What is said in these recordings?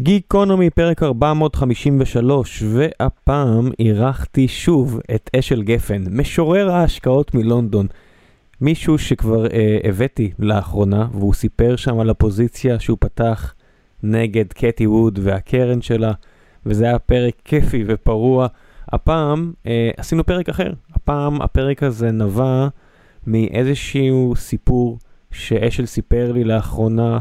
גיקונומי פרק 453, והפעם אירחתי שוב את אשל גפן, משורר ההשקעות מלונדון. מישהו שכבר אה, הבאתי לאחרונה, והוא סיפר שם על הפוזיציה שהוא פתח נגד קטי ווד והקרן שלה, וזה היה פרק כיפי ופרוע. הפעם אה, עשינו פרק אחר, הפעם הפרק הזה נבע מאיזשהו סיפור שאשל סיפר לי לאחרונה.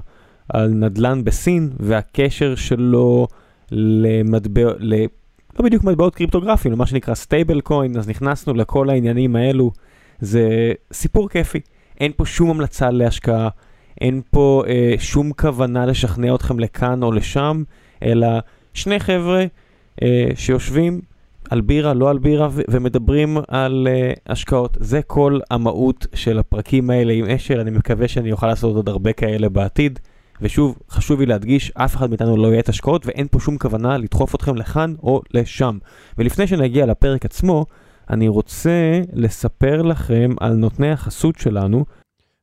על נדל"ן בסין והקשר שלו למטבע, ל... לא בדיוק מטבעות קריפטוגרפיים, למה שנקרא stablecoin, אז נכנסנו לכל העניינים האלו. זה סיפור כיפי, אין פה שום המלצה להשקעה, אין פה אה, שום כוונה לשכנע אתכם לכאן או לשם, אלא שני חבר'ה אה, שיושבים על בירה, לא על בירה, ו- ומדברים על אה, השקעות. זה כל המהות של הפרקים האלה עם אשל, אני מקווה שאני אוכל לעשות עוד הרבה כאלה בעתיד. ושוב, חשוב לי להדגיש, אף אחד מאיתנו לא את השקעות ואין פה שום כוונה לדחוף אתכם לכאן או לשם. ולפני שנגיע לפרק עצמו, אני רוצה לספר לכם על נותני החסות שלנו.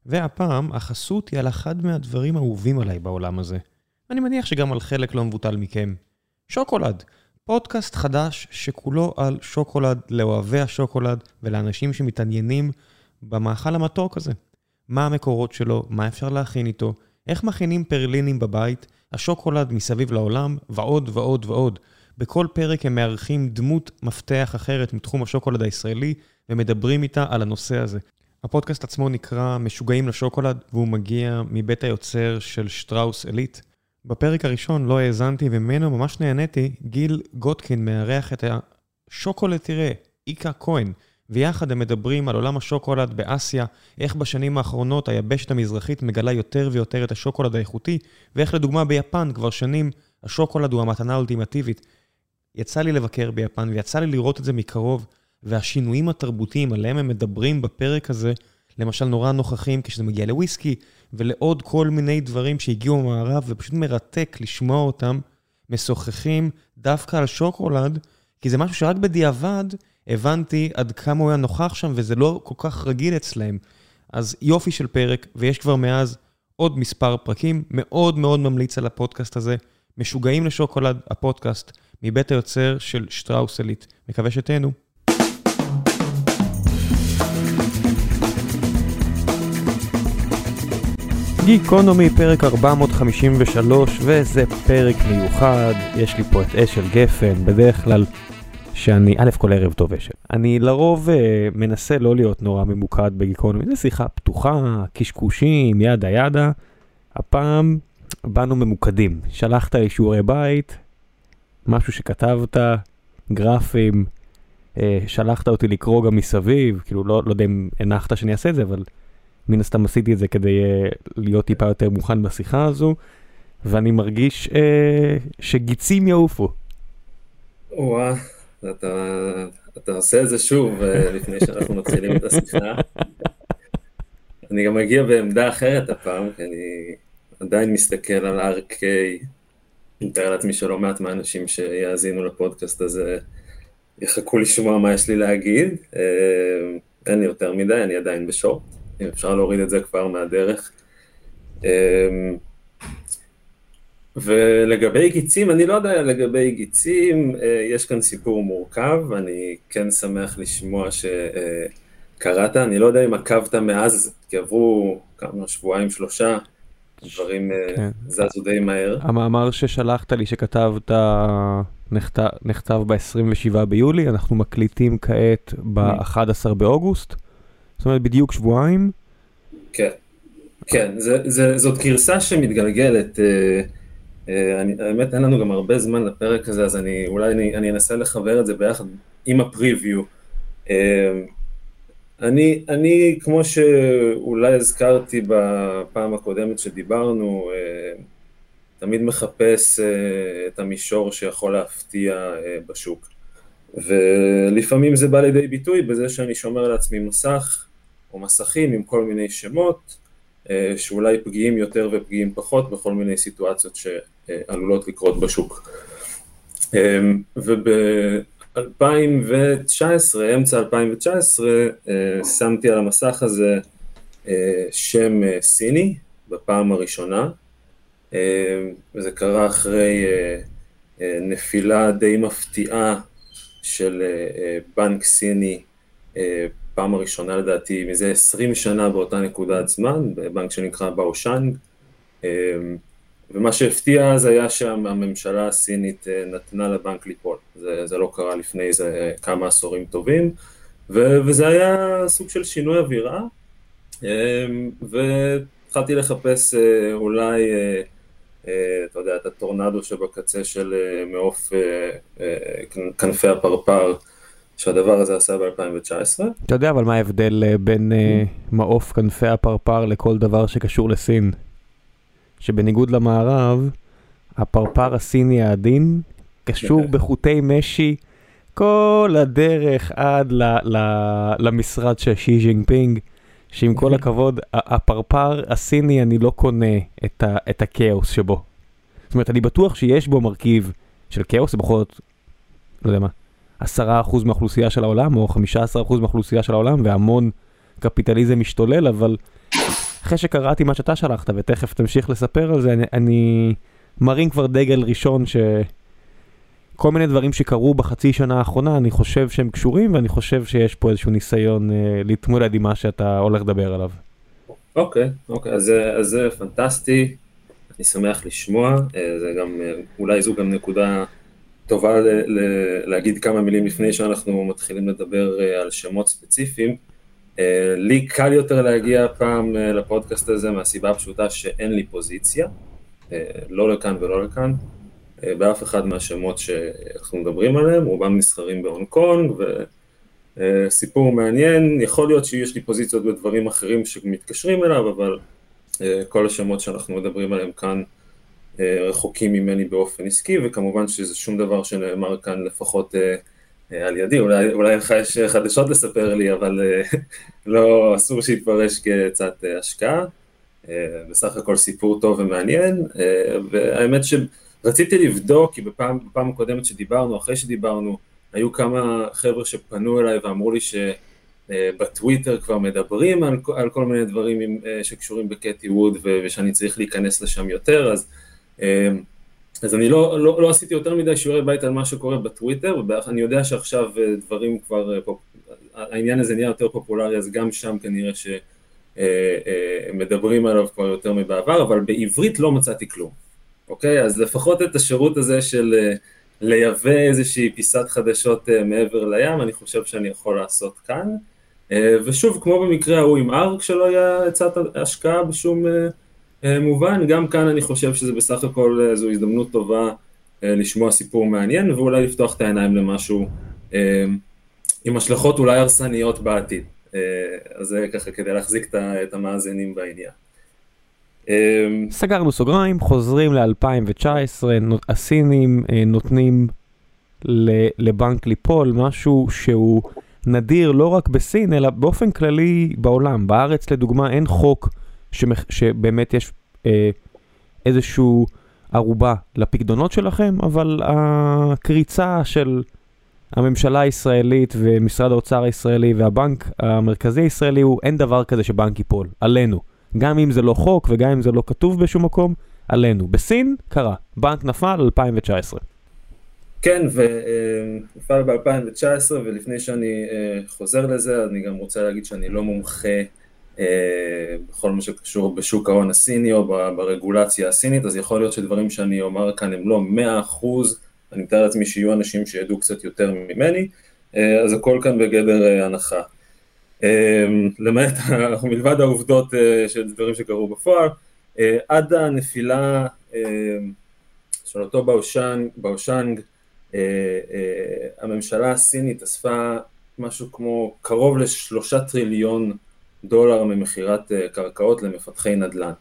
והפעם החסות היא על אחד מהדברים האהובים עליי בעולם הזה. אני מניח שגם על חלק לא מבוטל מכם. שוקולד, פודקאסט חדש שכולו על שוקולד לאוהבי השוקולד ולאנשים שמתעניינים במאכל המתוק הזה. מה המקורות שלו, מה אפשר להכין איתו, איך מכינים פרלינים בבית, השוקולד מסביב לעולם, ועוד ועוד ועוד. בכל פרק הם מארחים דמות מפתח אחרת מתחום השוקולד הישראלי, ומדברים איתה על הנושא הזה. הפודקאסט עצמו נקרא משוגעים לשוקולד, והוא מגיע מבית היוצר של שטראוס אליט. בפרק הראשון לא האזנתי וממנו ממש נהניתי, גיל גוטקין מארח את השוקולד תראה, איקה כהן. ויחד הם מדברים על עולם השוקולד באסיה, איך בשנים האחרונות היבשת המזרחית מגלה יותר ויותר את השוקולד האיכותי, ואיך לדוגמה ביפן כבר שנים השוקולד הוא המתנה האולטימטיבית. יצא לי לבקר ביפן ויצא לי לראות את זה מקרוב, והשינויים התרבותיים עליהם הם מדברים בפרק הזה, למשל נורא נוכחים כשזה מגיע לוויסקי, ולעוד כל מיני דברים שהגיעו מהמערב, ופשוט מרתק לשמוע אותם משוחחים דווקא על שוקולד, כי זה משהו שרק בדיעבד הבנתי עד כמה הוא היה נוכח שם, וזה לא כל כך רגיל אצלהם. אז יופי של פרק, ויש כבר מאז עוד מספר פרקים. מאוד מאוד ממליץ על הפודקאסט הזה. משוגעים לשוקולד, הפודקאסט, מבית היוצר של שטראוס אליט. מקווה שתהנו. גיקונומי, פרק 453, וזה פרק מיוחד. יש לי פה את אשל גפן, בדרך כלל שאני, א' כל ערב טוב אשל. אני לרוב uh, מנסה לא להיות נורא ממוקד בגיקונומי, זו שיחה פתוחה, קשקושים, ידה ידה. הפעם באנו ממוקדים. שלחת לי שיעורי בית, משהו שכתבת, גרפים, uh, שלחת אותי לקרוא גם מסביב, כאילו לא, לא יודע אם הנחת שאני אעשה את זה, אבל מן הסתם עשיתי את זה כדי uh, להיות טיפה יותר מוכן בשיחה הזו, ואני מרגיש uh, שגיצים יעופו. וואו. אתה, אתה עושה את זה שוב אה, לפני שאנחנו מתחילים את השיחה. אני גם מגיע בעמדה אחרת הפעם, כי אני עדיין מסתכל על RK, אני מתאר לעצמי שלא מעט מהאנשים שיאזינו לפודקאסט הזה יחכו לשמוע מה יש לי להגיד. אה, אין לי יותר מדי, אני עדיין בשורט, אם אפשר להוריד את זה כבר מהדרך. ולגבי גיצים, אני לא יודע לגבי גיצים, אה, יש כאן סיפור מורכב, אני כן שמח לשמוע שקראת, אני לא יודע אם עקבת מאז, כי עברו כמה שבועיים, שלושה, דברים אה, כן. זזו די מהר. המאמר ששלחת לי שכתבת נכתב, נכתב ב-27 ביולי, אנחנו מקליטים כעת ב-11 באוגוסט, זאת אומרת בדיוק שבועיים. כן, כן, זה, זה, זאת גרסה שמתגלגלת. אה, אני, האמת אין לנו גם הרבה זמן לפרק הזה, אז אני אולי אני, אני אנסה לחבר את זה ביחד עם הפריוויו. אה, אני, אני, כמו שאולי הזכרתי בפעם הקודמת שדיברנו, אה, תמיד מחפש את המישור שיכול להפתיע בשוק. ולפעמים זה בא לידי ביטוי בזה שאני שומר לעצמי מסך או מסכים עם כל מיני שמות, שאולי פגיעים יותר ופגיעים פחות בכל מיני סיטואציות ש... עלולות לקרות בשוק. אמ, וב-2019, אמצע 2019, אה, שמתי על המסך הזה אה, שם אה, סיני בפעם הראשונה, וזה קרה אחרי נפילה די מפתיעה של בנק סיני, פעם הראשונה לדעתי מזה 20 שנה באותה נקודת זמן, בבנק שנקרא באושאנג, ומה שהפתיע אז היה שהממשלה הסינית נתנה לבנק ליפול, זה, זה לא קרה לפני איזה כמה עשורים טובים, ו, וזה היה סוג של שינוי אווירה, והתחלתי לחפש אולי אתה יודע, את הטורנדו שבקצה של מעוף כנפי הפרפר שהדבר הזה עשה ב-2019. אתה יודע אבל מה ההבדל בין מעוף כנפי הפרפר לכל דבר שקשור לסין? שבניגוד למערב, הפרפר הסיני העדין קשור בחוטי משי כל הדרך עד ל- ל- למשרד של שי ז'ינפינג. שעם כל הכבוד, הפרפר הסיני אני לא קונה את, ה, את הכאוס שבו. זאת אומרת, אני בטוח שיש בו מרכיב של כאוס, בכל זאת, לא יודע מה, עשרה אחוז מהאוכלוסייה של העולם, או חמישה עשר אחוז מהאוכלוסייה של העולם, והמון קפיטליזם משתולל, אבל אחרי שקראתי מה שאתה שלחת, ותכף תמשיך לספר על זה, אני, אני מרים כבר דגל ראשון ש... כל מיני דברים שקרו בחצי שנה האחרונה, אני חושב שהם קשורים, ואני חושב שיש פה איזשהו ניסיון אה, להתמודד עם מה שאתה הולך לדבר עליו. אוקיי, אוקיי, אז, אז זה פנטסטי, אני שמח לשמוע, אה, זה גם, אה, אולי זו גם נקודה טובה ל, ל, להגיד כמה מילים לפני שאנחנו מתחילים לדבר אה, על שמות ספציפיים. אה, לי קל יותר להגיע הפעם אה, לפודקאסט הזה מהסיבה הפשוטה שאין לי פוזיציה, לא לכאן ולא לכאן. באף אחד מהשמות שאנחנו מדברים עליהם, רובם נסחרים בהונג קונג, וסיפור מעניין, יכול להיות שיש לי פוזיציות בדברים אחרים שמתקשרים אליו, אבל כל השמות שאנחנו מדברים עליהם כאן רחוקים ממני באופן עסקי, וכמובן שזה שום דבר שנאמר כאן לפחות על ידי, אולי, אולי לך יש חדשות לספר לי, אבל לא, אסור שיתפרש כקצת השקעה, בסך הכל סיפור טוב ומעניין, והאמת ש... רציתי לבדוק, כי בפעם, בפעם הקודמת שדיברנו, אחרי שדיברנו, היו כמה חבר'ה שפנו אליי ואמרו לי שבטוויטר כבר מדברים על, על כל מיני דברים שקשורים בקטי ווד ושאני צריך להיכנס לשם יותר, אז, אז אני לא, לא, לא עשיתי יותר מדי שיעורי בית על מה שקורה בטוויטר, ואני יודע שעכשיו דברים כבר, העניין הזה נהיה יותר פופולרי, אז גם שם כנראה שמדברים עליו כבר יותר מבעבר, אבל בעברית לא מצאתי כלום. אוקיי? אז לפחות את השירות הזה של אה, לייבא איזושהי פיסת חדשות אה, מעבר לים, אני חושב שאני יכול לעשות כאן. אה, ושוב, כמו במקרה ההוא עם ארק שלא היה הצעת השקעה בשום מובן, גם כאן אני חושב שזה בסך הכל זו הזדמנות טובה לשמוע סיפור מעניין ואולי לפתוח את העיניים למשהו עם השלכות אולי הרסניות בעתיד. אז זה ככה כדי להחזיק את המאזינים בעניין. סגרנו סוגריים, חוזרים ל-2019, הסינים אה, נותנים לבנק ליפול משהו שהוא נדיר לא רק בסין, אלא באופן כללי בעולם. בארץ לדוגמה אין חוק שמח, שבאמת יש אה, איזשהו ערובה לפקדונות שלכם, אבל הקריצה של הממשלה הישראלית ומשרד האוצר הישראלי והבנק המרכזי הישראלי הוא אין דבר כזה שבנק ייפול, עלינו. גם אם זה לא חוק וגם אם זה לא כתוב בשום מקום, עלינו. בסין קרה, בנק נפל 2019. כן, ונפל ב-2019, ולפני שאני uh, חוזר לזה, אני גם רוצה להגיד שאני לא מומחה בכל מה שקשור בשוק ההון הסיני או ברגולציה הסינית, אז יכול להיות שדברים שאני אומר כאן הם לא 100%, אני מתאר לעצמי שיהיו אנשים שידעו קצת יותר ממני, uh, אז הכל כאן בגדר uh, הנחה. למעט, מלבד העובדות אה, של דברים שקרו בפועל, אה, עד הנפילה של אותו באושנג, באושנג אה, הממשלה הסינית אספה משהו כמו קרוב לשלושה טריליון דולר ממכירת קרקעות למפתחי נדל"ן.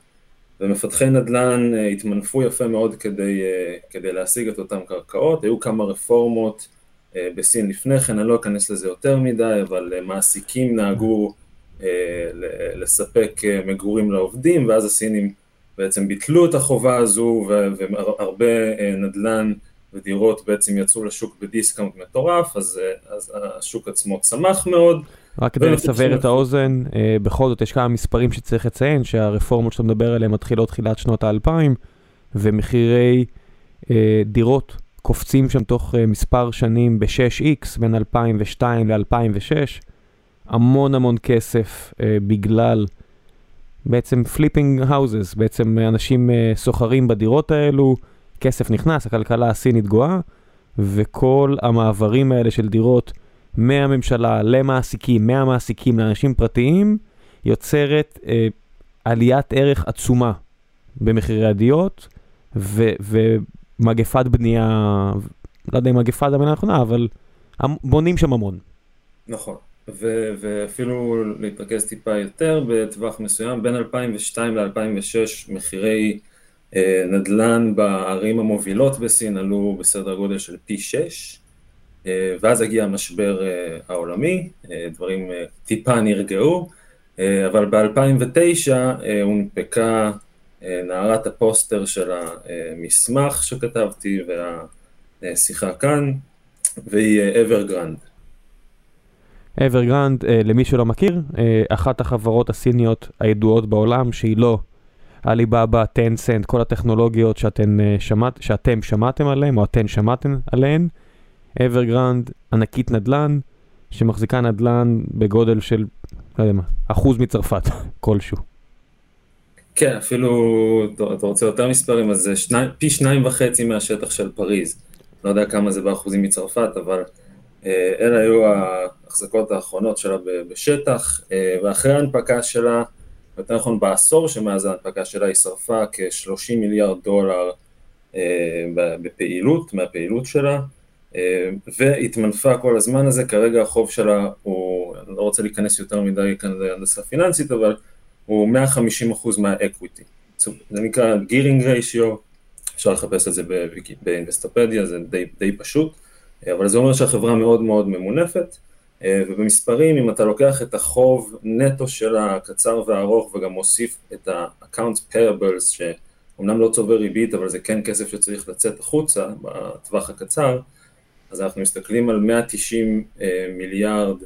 ומפתחי נדל"ן התמנפו יפה מאוד כדי, כדי להשיג את אותן קרקעות, היו כמה רפורמות אה, בסין לפני כן, אני לא אכנס לזה יותר מדי, אבל אה, מעסיקים נהגו אה, לספק מגורים לעובדים, ואז הסינים בעצם ביטלו את החובה הזו, והרבה נדל"ן ודירות בעצם יצאו לשוק ב discount מטורף, אז, אז השוק עצמו צמח מאוד. רק כדי לסבר את האוזן, בכל זאת יש כמה מספרים שצריך לציין, שהרפורמות שאתה מדבר עליהן מתחילות תחילת שנות האלפיים. ומחירי אה, דירות קופצים שם תוך אה, מספר שנים ב-6x בין 2002 ל-2006, המון המון כסף אה, בגלל בעצם flipping houses, בעצם אנשים אה, סוחרים בדירות האלו, כסף נכנס, הכלכלה הסינית גואה, וכל המעברים האלה של דירות מהממשלה למעסיקים, מהמעסיקים לאנשים פרטיים, יוצרת אה, עליית ערך עצומה במחירי הדירות, ו, ומגפת בנייה, לא יודע אם מגפה זה המילה הנכונה, אבל בונים שם המון. נכון, ו- ואפילו להתרכז טיפה יותר בטווח מסוים, בין 2002 ל-2006 מחירי אה, נדל"ן בערים המובילות בסין עלו בסדר גודל של פי 6, אה, ואז הגיע המשבר אה, העולמי, אה, דברים אה, טיפה נרגעו, אה, אבל ב-2009 אה, הונפקה אה, נערת הפוסטר של המסמך שכתבתי והשיחה כאן, והיא אברגרנד. אברגרנד, למי שלא מכיר, אחת החברות הסיניות הידועות בעולם שהיא לא עליבאבא, טנסנט, כל הטכנולוגיות שאתן, שמעת, שאתם שמעתם עליהן או אתן שמעתם עליהן. אברגרנד, ענקית נדל"ן, שמחזיקה נדל"ן בגודל של, לא יודע מה, אחוז מצרפת כלשהו. כן, אפילו, אתה רוצה יותר מספרים, אז זה שני, פי שניים וחצי מהשטח של פריז. לא יודע כמה זה באחוזים מצרפת, אבל אה, אלה היו ההחזקות האחרונות שלה בשטח, אה, ואחרי ההנפקה שלה, יותר נכון בעשור שמאז ההנפקה שלה, היא שרפה כ-30 מיליארד דולר אה, בפעילות, מהפעילות שלה, והתמנפה כל הזמן הזה, כרגע החוב שלה הוא, אני לא רוצה להיכנס יותר מדי כאן להנדסה פיננסית, אבל הוא 150% מהאקוויטי. זה נקרא גירינג ריישיו, אפשר לחפש את זה באינבסטופדיה, זה די, די פשוט, אבל זה אומר שהחברה מאוד מאוד ממונפת, ובמספרים, אם אתה לוקח את החוב נטו של הקצר והארוך וגם מוסיף את ה-accounts payables, שאומנם לא צובר ריבית, אבל זה כן כסף שצריך לצאת החוצה בטווח הקצר, אז אנחנו מסתכלים על 190 מיליארד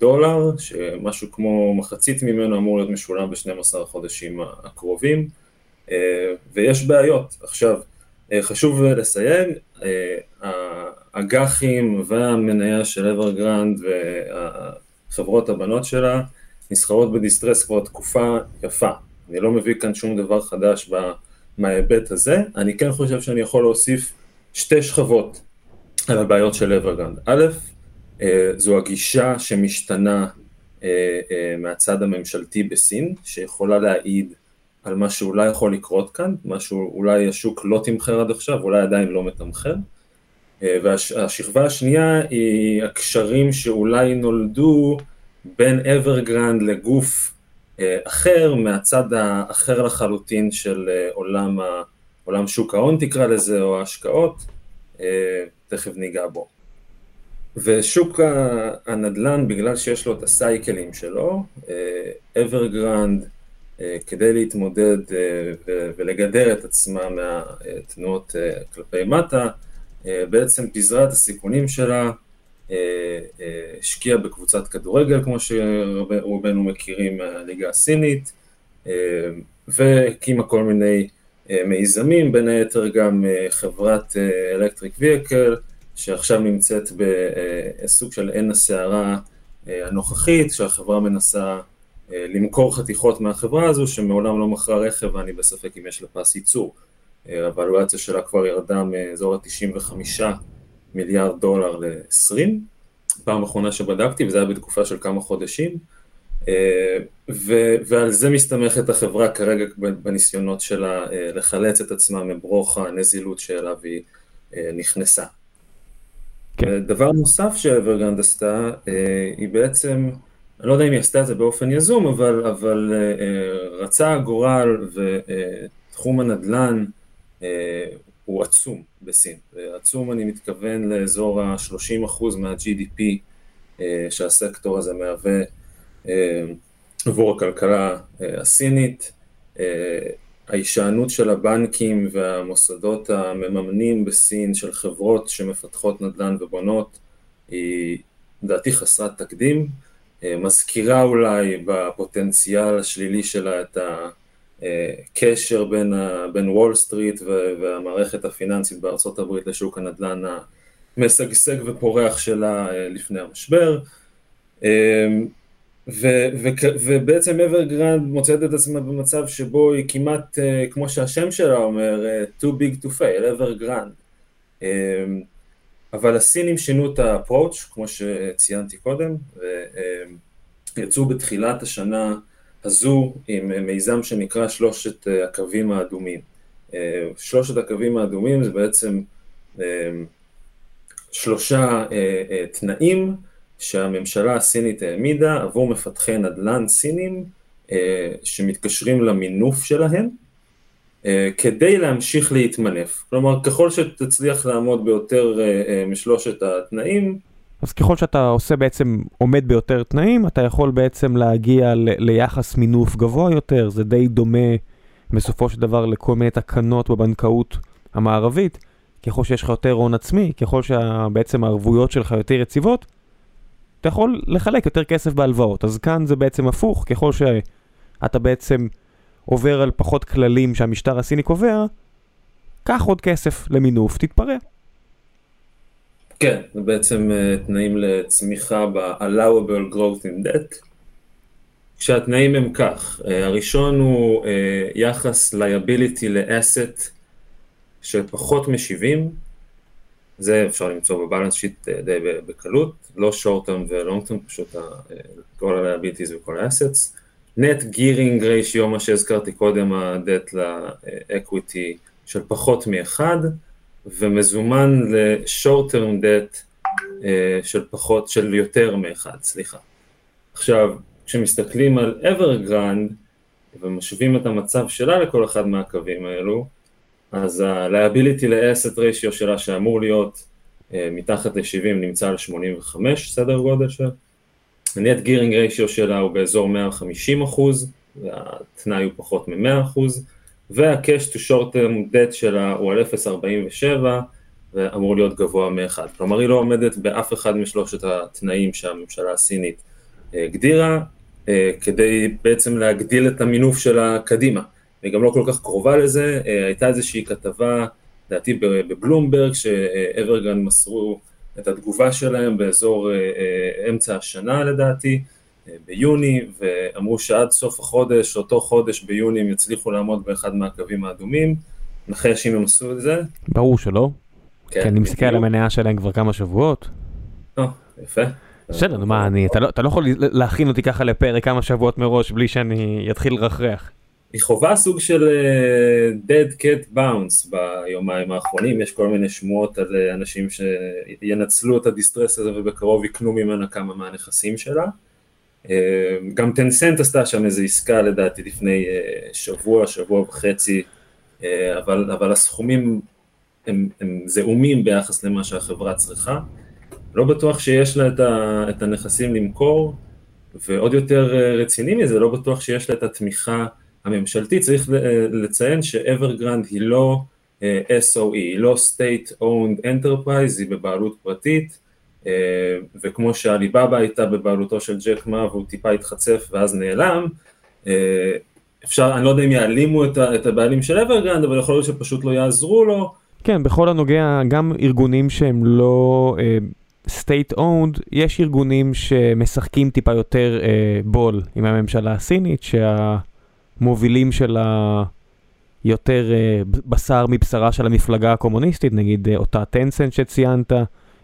דולר, שמשהו כמו מחצית ממנו אמור להיות משולם ב-12 החודשים הקרובים, ויש בעיות. עכשיו, חשוב לסייג, האג"חים והמניה של אברגרנד והחברות הבנות שלה נסחרות ב distress כבר תקופה יפה. אני לא מביא כאן שום דבר חדש מההיבט הזה, אני כן חושב שאני יכול להוסיף שתי שכבות על הבעיות של אברגרנד. א', אה, זו הגישה שמשתנה אה, אה, מהצד הממשלתי בסין, שיכולה להעיד על מה שאולי יכול לקרות כאן, מה שאולי השוק לא תמחר עד עכשיו, אולי עדיין לא מתמחר. והשכבה השנייה היא הקשרים שאולי נולדו בין אברגרנד לגוף אחר, מהצד האחר לחלוטין של עולם, עולם שוק ההון תקרא לזה, או ההשקעות, תכף ניגע בו. ושוק הנדל"ן, בגלל שיש לו את הסייקלים שלו, אברגרנד, אה, כדי להתמודד אה, ולגדר את עצמה מהתנועות אה, כלפי מטה, בעצם פיזרה את הסיכונים שלה, השקיעה בקבוצת כדורגל, כמו שרובנו מכירים מהליגה הסינית, והקימה כל מיני מיזמים, בין היתר גם חברת אלקטריק וייקל, שעכשיו נמצאת בסוג של עין הסערה אה, הנוכחית, שהחברה מנסה אה, למכור חתיכות מהחברה הזו, שמעולם לא מכרה רכב, ואני בספק אם יש לה פס ייצור. אה, הוואלואציה שלה כבר ירדה מאזור ה-95 מיליארד דולר ל-20, פעם אחרונה שבדקתי, וזה היה בתקופה של כמה חודשים, ו- ועל זה מסתמכת החברה כרגע בניסיונות שלה לחלץ את עצמה מברוך הנזילות שאליו היא נכנסה. כן. דבר נוסף שאברגרנד עשתה, אה, היא בעצם, אני לא יודע אם היא עשתה את זה באופן יזום, אבל, אבל אה, רצה הגורל ותחום הנדל"ן אה, הוא עצום בסין. עצום אני מתכוון לאזור ה-30% מה-GDP שהסקטור הזה מהווה עבור הכלכלה הסינית. ההישענות של הבנקים והמוסדות המממנים בסין של חברות שמפתחות נדל"ן ובונות היא לדעתי חסרת תקדים, אה, מזכירה אולי בפוטנציאל השלילי שלה את הקשר בין, ה, בין וול סטריט והמערכת הפיננסית בארצות הברית לשוק הנדל"ן המשגשג ופורח שלה לפני המשבר. ו, ו, ובעצם אברגרנד מוצאת את עצמה במצב שבו היא כמעט, כמו שהשם שלה אומר, too big to fail, אברגרנד. אבל הסינים שינו את ה-approach, כמו שציינתי קודם, ויצאו בתחילת השנה הזו עם מיזם שנקרא שלושת הקווים האדומים. שלושת הקווים האדומים זה בעצם שלושה תנאים שהממשלה הסינית העמידה עבור מפתחי נדל"ן סינים שמתקשרים למינוף שלהם, אה, כדי להמשיך להתמנף. כלומר, ככל שתצליח לעמוד ביותר אה, אה, משלושת התנאים, אז ככל שאתה עושה בעצם, עומד ביותר תנאים, אתה יכול בעצם להגיע ל- ליחס מינוף גבוה יותר, זה די דומה בסופו של דבר לכל מיני תקנות בבנקאות המערבית. ככל שיש לך יותר הון עצמי, ככל שבעצם הערבויות שלך יותר יציבות, אתה יכול לחלק יותר כסף בהלוואות. אז כאן זה בעצם הפוך, ככל שאתה בעצם עובר על פחות כללים שהמשטר הסיני קובע, קח עוד כסף למינוף, תתפרע. כן, זה בעצם uh, תנאים לצמיחה ב-allowable growth in debt, כשהתנאים הם כך, uh, הראשון הוא uh, יחס liability ל-asset של פחות מ-70, זה אפשר למצוא בבלנס שיט די בקלות, לא short term ו-long term, פשוט כל ה-liabilities וכל ה-assets. נט גירינג ריישיו, מה שהזכרתי קודם, הדט לאקוויטי של פחות מאחד, ומזומן ל short term debt של פחות, של יותר מאחד, סליחה. עכשיו, כשמסתכלים על אוורגרנד ומשווים את המצב שלה לכל אחד מהקווים האלו, אז ה-liability ל-asset ratio שלה שאמור להיות uh, מתחת ל-70 נמצא על 85 סדר גודל של, ה net gearing ratio שלה הוא באזור 150 אחוז, והתנאי הוא פחות מ-100 אחוז, וה-cash to short term debt שלה הוא על 0.47 ואמור להיות גבוה מאחד. כלומר היא לא עומדת באף אחד משלושת התנאים שהממשלה הסינית אה, הגדירה, אה, כדי בעצם להגדיל את המינוף שלה קדימה. היא גם לא כל כך קרובה לזה, אה, הייתה איזושהי כתבה, לדעתי בבלומברג, שאברגן מסרו את התגובה שלהם באזור אה, אה, אמצע השנה לדעתי, ביוני, ואמרו שעד סוף החודש, אותו חודש ביוני הם יצליחו לעמוד באחד מהקווים האדומים, נחש אם הם עשו את זה. ברור שלא. כן, כי אני מסתכל על המניה שלהם כבר כמה שבועות. או, יפה. בסדר, מה, לא, אתה לא יכול להכין אותי ככה לפרק כמה שבועות מראש בלי שאני אתחיל לרחרח. היא חווה סוג של uh, dead cat bounce ביומיים האחרונים, יש כל מיני שמועות על uh, אנשים שינצלו את הדיסטרס הזה ובקרוב יקנו ממנה כמה מהנכסים שלה. Uh, גם טנסנט עשתה שם איזו עסקה לדעתי לפני שבוע, שבוע וחצי, אבל, אבל הסכומים הם, הם זעומים ביחס למה שהחברה צריכה. לא בטוח שיש לה את, ה, את הנכסים למכור, ועוד יותר רציני מזה, לא בטוח שיש לה את התמיכה הממשלתי, צריך לציין שאברגרנד היא לא אה, SOE, היא לא State Owned Enterprise, היא בבעלות פרטית, אה, וכמו שעליבאבא הייתה בבעלותו של ג'ק מה והוא טיפה התחצף ואז נעלם, אה, אפשר, אני לא יודע אם יעלימו את הבעלים של אברגרנד, אבל יכול להיות שפשוט לא יעזרו לו. כן, בכל הנוגע, גם ארגונים שהם לא state owned, יש ארגונים שמשחקים טיפה יותר בול עם הממשלה הסינית, שה... מובילים של היותר uh, בשר מבשרה של המפלגה הקומוניסטית, נגיד uh, אותה טנסנט שציינת, uh,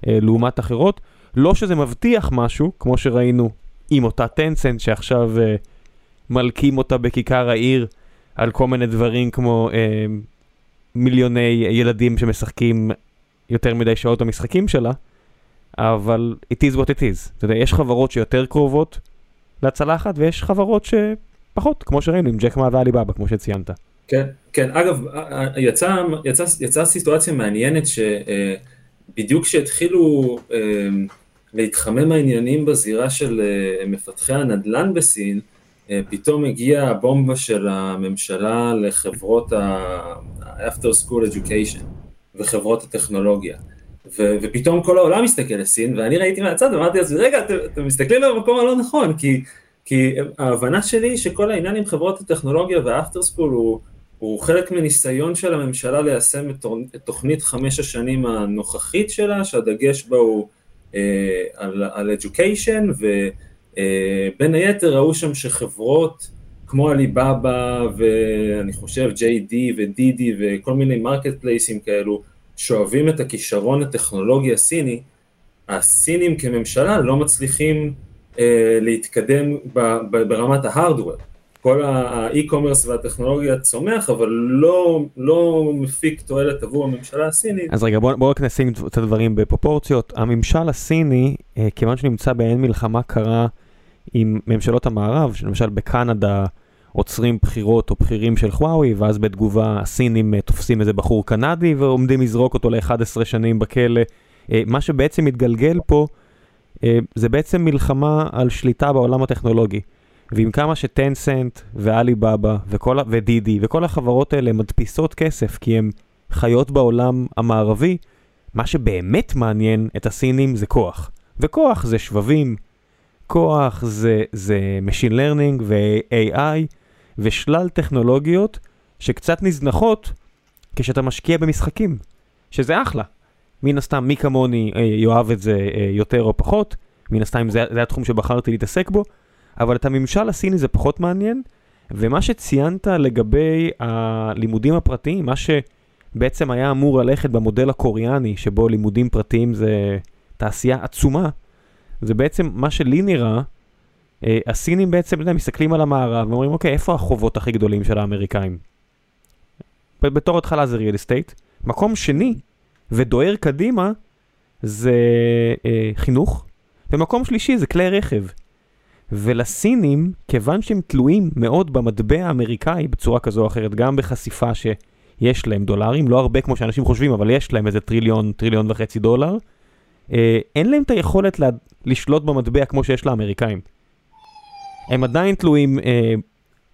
לעומת אחרות. לא שזה מבטיח משהו, כמו שראינו עם אותה טנסנט שעכשיו מלקים אותה בכיכר העיר על כל מיני דברים כמו מיליוני ילדים שמשחקים יותר מדי שעות במשחקים שלה, אבל it is what it is. אתה יודע, יש חברות שיותר קרובות לצלחת ויש חברות ש... פחות, כמו שראינו עם ג'ק מה ואליבאבא, כמו שציינת. כן, כן, אגב, יצאה יצא, יצא סיטואציה מעניינת שבדיוק כשהתחילו להתחמם העניינים בזירה של מפתחי הנדל"ן בסין, פתאום הגיעה הבומבה של הממשלה לחברות ה-after school education וחברות הטכנולוגיה. ו- ופתאום כל העולם מסתכל לסין, ואני ראיתי מהצד ואמרתי לעצמי, רגע, אתם, אתם מסתכלים במקום הלא נכון, כי כי ההבנה שלי היא שכל העניין עם חברות הטכנולוגיה והאפטר סקול הוא, הוא חלק מניסיון של הממשלה ליישם את, את תוכנית חמש השנים הנוכחית שלה, שהדגש בה הוא אה, על, על education, ובין אה, היתר ראו שם שחברות כמו עליבאבא ואני חושב JD ו-DD וכל מיני marketplaceים כאלו, שואבים את הכישרון הטכנולוגי הסיני, הסינים כממשלה לא מצליחים להתקדם ב, ב, ברמת ההארדוור. כל האי-קומרס והטכנולוגיה צומח, אבל לא, לא מפיק תועלת עבור הממשלה הסינית. אז רגע, בואו בוא רק נשים את הדברים בפרופורציות. הממשל הסיני, אה, כיוון שנמצא באין מלחמה קרה עם ממשלות המערב, שלמשל בקנדה עוצרים בחירות או בכירים של חוואוי, ואז בתגובה הסינים אה, תופסים איזה בחור קנדי ועומדים לזרוק אותו ל-11 שנים בכלא. אה, מה שבעצם מתגלגל פה, זה בעצם מלחמה על שליטה בעולם הטכנולוגי. ועם כמה שטנסנט ואליבאבא ודידי וכל החברות האלה מדפיסות כסף כי הן חיות בעולם המערבי, מה שבאמת מעניין את הסינים זה כוח. וכוח זה שבבים, כוח זה, זה Machine Learning ו-AI ושלל טכנולוגיות שקצת נזנחות כשאתה משקיע במשחקים, שזה אחלה. מן הסתם מי כמוני אה, יאהב את זה אה, יותר או פחות, מן הסתם זה, זה התחום שבחרתי להתעסק בו, אבל את הממשל הסיני זה פחות מעניין, ומה שציינת לגבי הלימודים הפרטיים, מה שבעצם היה אמור ללכת במודל הקוריאני, שבו לימודים פרטיים זה תעשייה עצומה, זה בעצם מה שלי נראה, אה, הסינים בעצם, אתה מסתכלים על המערב ואומרים, אוקיי, איפה החובות הכי גדולים של האמריקאים? בתור התחלה זה real estate. מקום שני, ודוהר קדימה, זה אה, חינוך, ומקום שלישי זה כלי רכב. ולסינים, כיוון שהם תלויים מאוד במטבע האמריקאי בצורה כזו או אחרת, גם בחשיפה שיש להם דולרים, לא הרבה כמו שאנשים חושבים, אבל יש להם איזה טריליון, טריליון וחצי דולר, אה, אין להם את היכולת לה, לשלוט במטבע כמו שיש לאמריקאים. הם עדיין תלויים אה,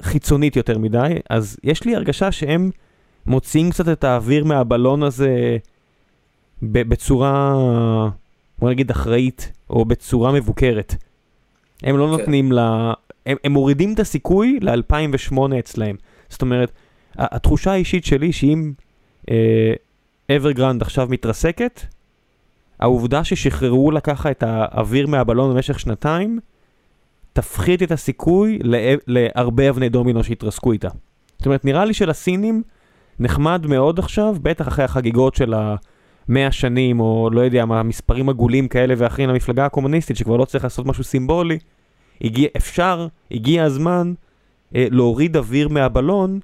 חיצונית יותר מדי, אז יש לי הרגשה שהם מוציאים קצת את האוויר מהבלון הזה בצורה, בוא נגיד, אחראית, או בצורה מבוקרת. הם לא כן. נותנים ל... הם, הם מורידים את הסיכוי ל-2008 אצלהם. זאת אומרת, התחושה האישית שלי שאם אברגרנד אה, עכשיו מתרסקת, העובדה ששחררו לה ככה את האוויר מהבלון במשך שנתיים, תפחית את הסיכוי להרבה אבני דומינו שיתרסקו איתה. זאת אומרת, נראה לי שלסינים נחמד מאוד עכשיו, בטח אחרי החגיגות של המאה שנים, או לא יודע מה, מספרים עגולים כאלה ואחרים למפלגה הקומוניסטית, שכבר לא צריך לעשות משהו סימבולי, הגיע, אפשר, הגיע הזמן אה, להוריד אוויר מהבלון,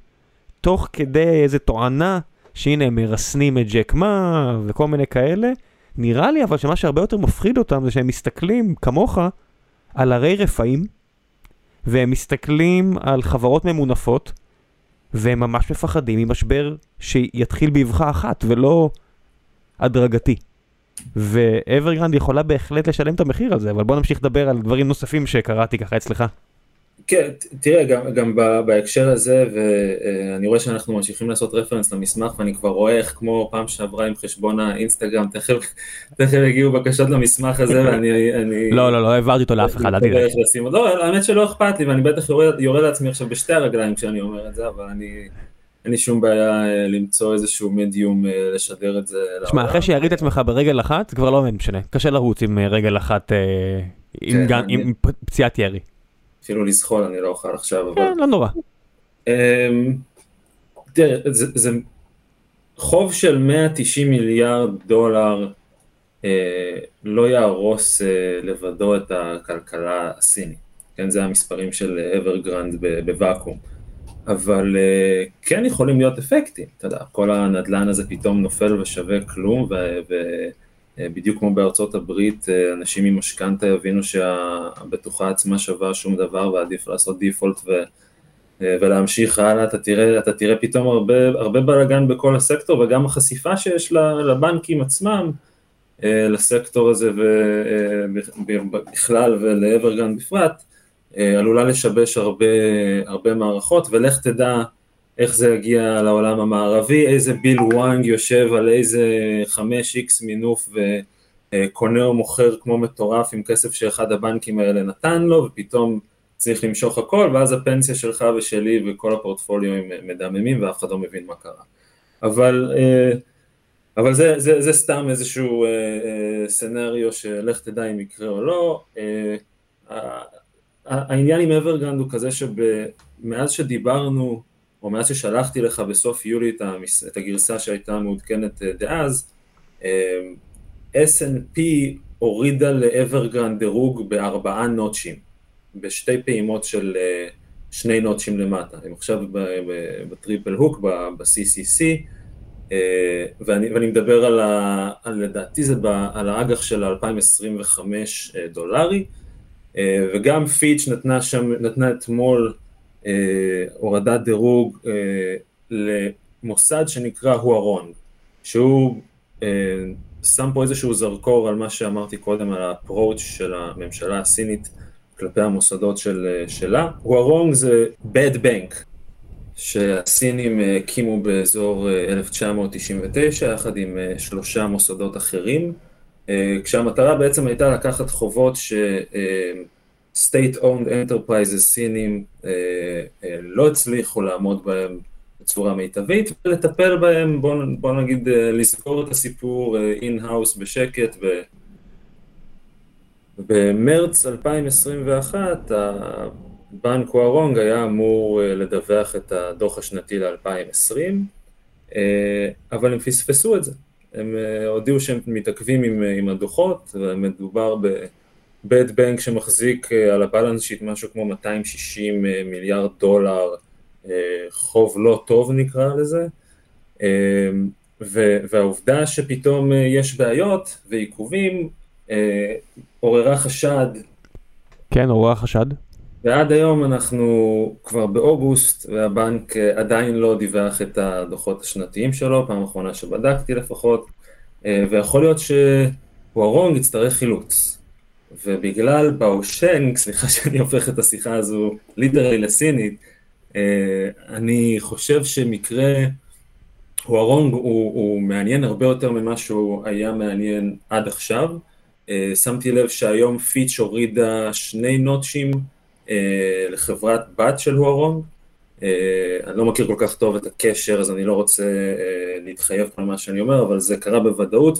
תוך כדי איזה תואנה שהנה הם מרסנים את ג'ק מה וכל מיני כאלה. נראה לי אבל שמה שהרבה יותר מפחיד אותם זה שהם מסתכלים כמוך על הרי רפאים, והם מסתכלים על חברות ממונפות, והם ממש מפחדים ממשבר שיתחיל באבחה אחת ולא הדרגתי. ואברגרנד יכולה בהחלט לשלם את המחיר הזה, אבל בוא נמשיך לדבר על דברים נוספים שקראתי ככה אצלך. כן, תראה, גם, גם בהקשר הזה, ואני רואה שאנחנו ממשיכים לעשות רפרנס למסמך, ואני כבר רואה איך כמו פעם שעברה עם חשבון האינסטגרם, תכף, תכף יגיעו בקשות למסמך הזה, ואני... אני, לא, לא, לא העברתי אותו לאף אחד, אל תראה. לא, האמת שלא אכפת לי, ואני בטח יורד לעצמי עכשיו בשתי הרגליים כשאני אומר את זה, אבל אני... אין לי שום בעיה אה, למצוא איזשהו מדיום אה, לשדר את זה. שמע, אחרי שיריד את עצמך ברגל אחת, כבר לא משנה. קשה לרוץ עם אה, רגל אחת, עם כן, פציעת ירי. אפילו לזחול אני לא אוכל עכשיו, אבל... כן, לא נורא. אמ, תראה, זה חוב של 190 מיליארד דולר לא יהרוס לבדו את הכלכלה הסינית. כן, זה המספרים של אברגרנד בוואקום. אבל uh, כן יכולים להיות אפקטים, אתה יודע, כל הנדלן הזה פתאום נופל ושווה כלום, ובדיוק uh, כמו בארצות הברית, uh, אנשים עם משכנתה יבינו שהבטוחה עצמה שווה שום דבר ועדיף לעשות default ו, ולהמשיך הלאה, אתה תראה, אתה תראה פתאום הרבה, הרבה בלאגן בכל הסקטור, וגם החשיפה שיש לבנקים עצמם, לסקטור הזה ובכלל ולאברגן בפרט, אה, עלולה לשבש הרבה, הרבה מערכות, ולך תדע איך זה יגיע לעולם המערבי, איזה ביל וואנג יושב על איזה 5x מינוף וקונה או מוכר כמו מטורף עם כסף שאחד הבנקים האלה נתן לו, ופתאום צריך למשוך הכל, ואז הפנסיה שלך ושלי וכל הפורטפוליו הם מדממים ואף אחד לא מבין מה קרה. אבל, אבל זה, זה, זה סתם איזשהו scenario שלך תדע אם יקרה או לא. העניין עם אברגרנד הוא כזה שמאז שדיברנו, או מאז ששלחתי לך בסוף יולי את הגרסה שהייתה מעודכנת דאז, S&P הורידה לאברגרנד דירוג בארבעה notchים, בשתי פעימות של אה, שני נוטשים למטה, הם עכשיו בטריפל הוק, ב-CCC, אה, ואני, ואני מדבר על, ה, על לדעתי זה ב, על האג"ח של 2025 אה, דולרי, וגם פיץ' נתנה שם, נתנה אתמול הורדת דירוג למוסד שנקרא הוארון, שהוא שם פה איזשהו זרקור על מה שאמרתי קודם, על ה-approach של הממשלה הסינית כלפי המוסדות של, שלה. והוארונג זה bad bank, שהסינים הקימו באזור 1999 אה, יחד עם אה, שלושה מוסדות אחרים, אה, כשהמטרה בעצם הייתה לקחת חובות ש... state owned enterprises סינים לא הצליחו לעמוד בהם בצורה מיטבית, ולטפל בהם, בוא, בוא נגיד, אה, לסגור את הסיפור in-house אה, בשקט. ב... במרץ 2021 הבנק ווארונג היה אמור אה, לדווח את הדוח השנתי ל-2020, אבל הם פספסו את זה. הם הודיעו שהם מתעכבים עם, עם הדוחות, ומדובר ב-bad bank שמחזיק על הבלנס שיט משהו כמו 260 מיליארד דולר אה, חוב לא טוב נקרא לזה, אה, והעובדה שפתאום אה, יש בעיות ועיכובים עוררה חשד. כן, עוררה חשד. ועד היום אנחנו כבר באוגוסט והבנק עדיין לא דיווח את הדוחות השנתיים שלו, פעם אחרונה שבדקתי לפחות, ויכול להיות שווארונג יצטרך חילוץ. ובגלל באושנג, סליחה שאני הופך את השיחה הזו ליטרלי לסינית, אה, אני חושב שמקרה הוארונג הוא, הוא מעניין הרבה יותר ממה שהוא היה מעניין עד עכשיו. אה, שמתי לב שהיום פיץ' הורידה שני נוטשים אה, לחברת בת של הוארונג. אני לא מכיר כל כך טוב את הקשר, אז אני לא רוצה להתחייב על מה שאני אומר, אבל זה קרה בוודאות,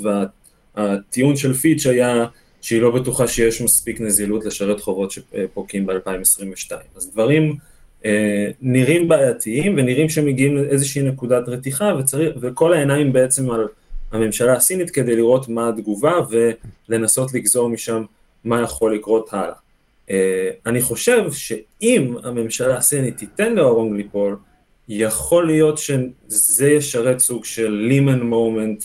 והטיעון של פיץ' היה שהיא לא בטוחה שיש מספיק נזילות לשרת חובות שפוקעים ב-2022. אז דברים אה, נראים בעייתיים ונראים שמגיעים לאיזושהי נקודת רתיחה וצריך, וכל העיניים בעצם על הממשלה הסינית כדי לראות מה התגובה ולנסות לגזור משם מה יכול לקרות הלאה. אה, אני חושב שאם הממשלה הסינית תיתן לאורונג ליפול, יכול להיות שזה ישרת סוג של לימן מומנט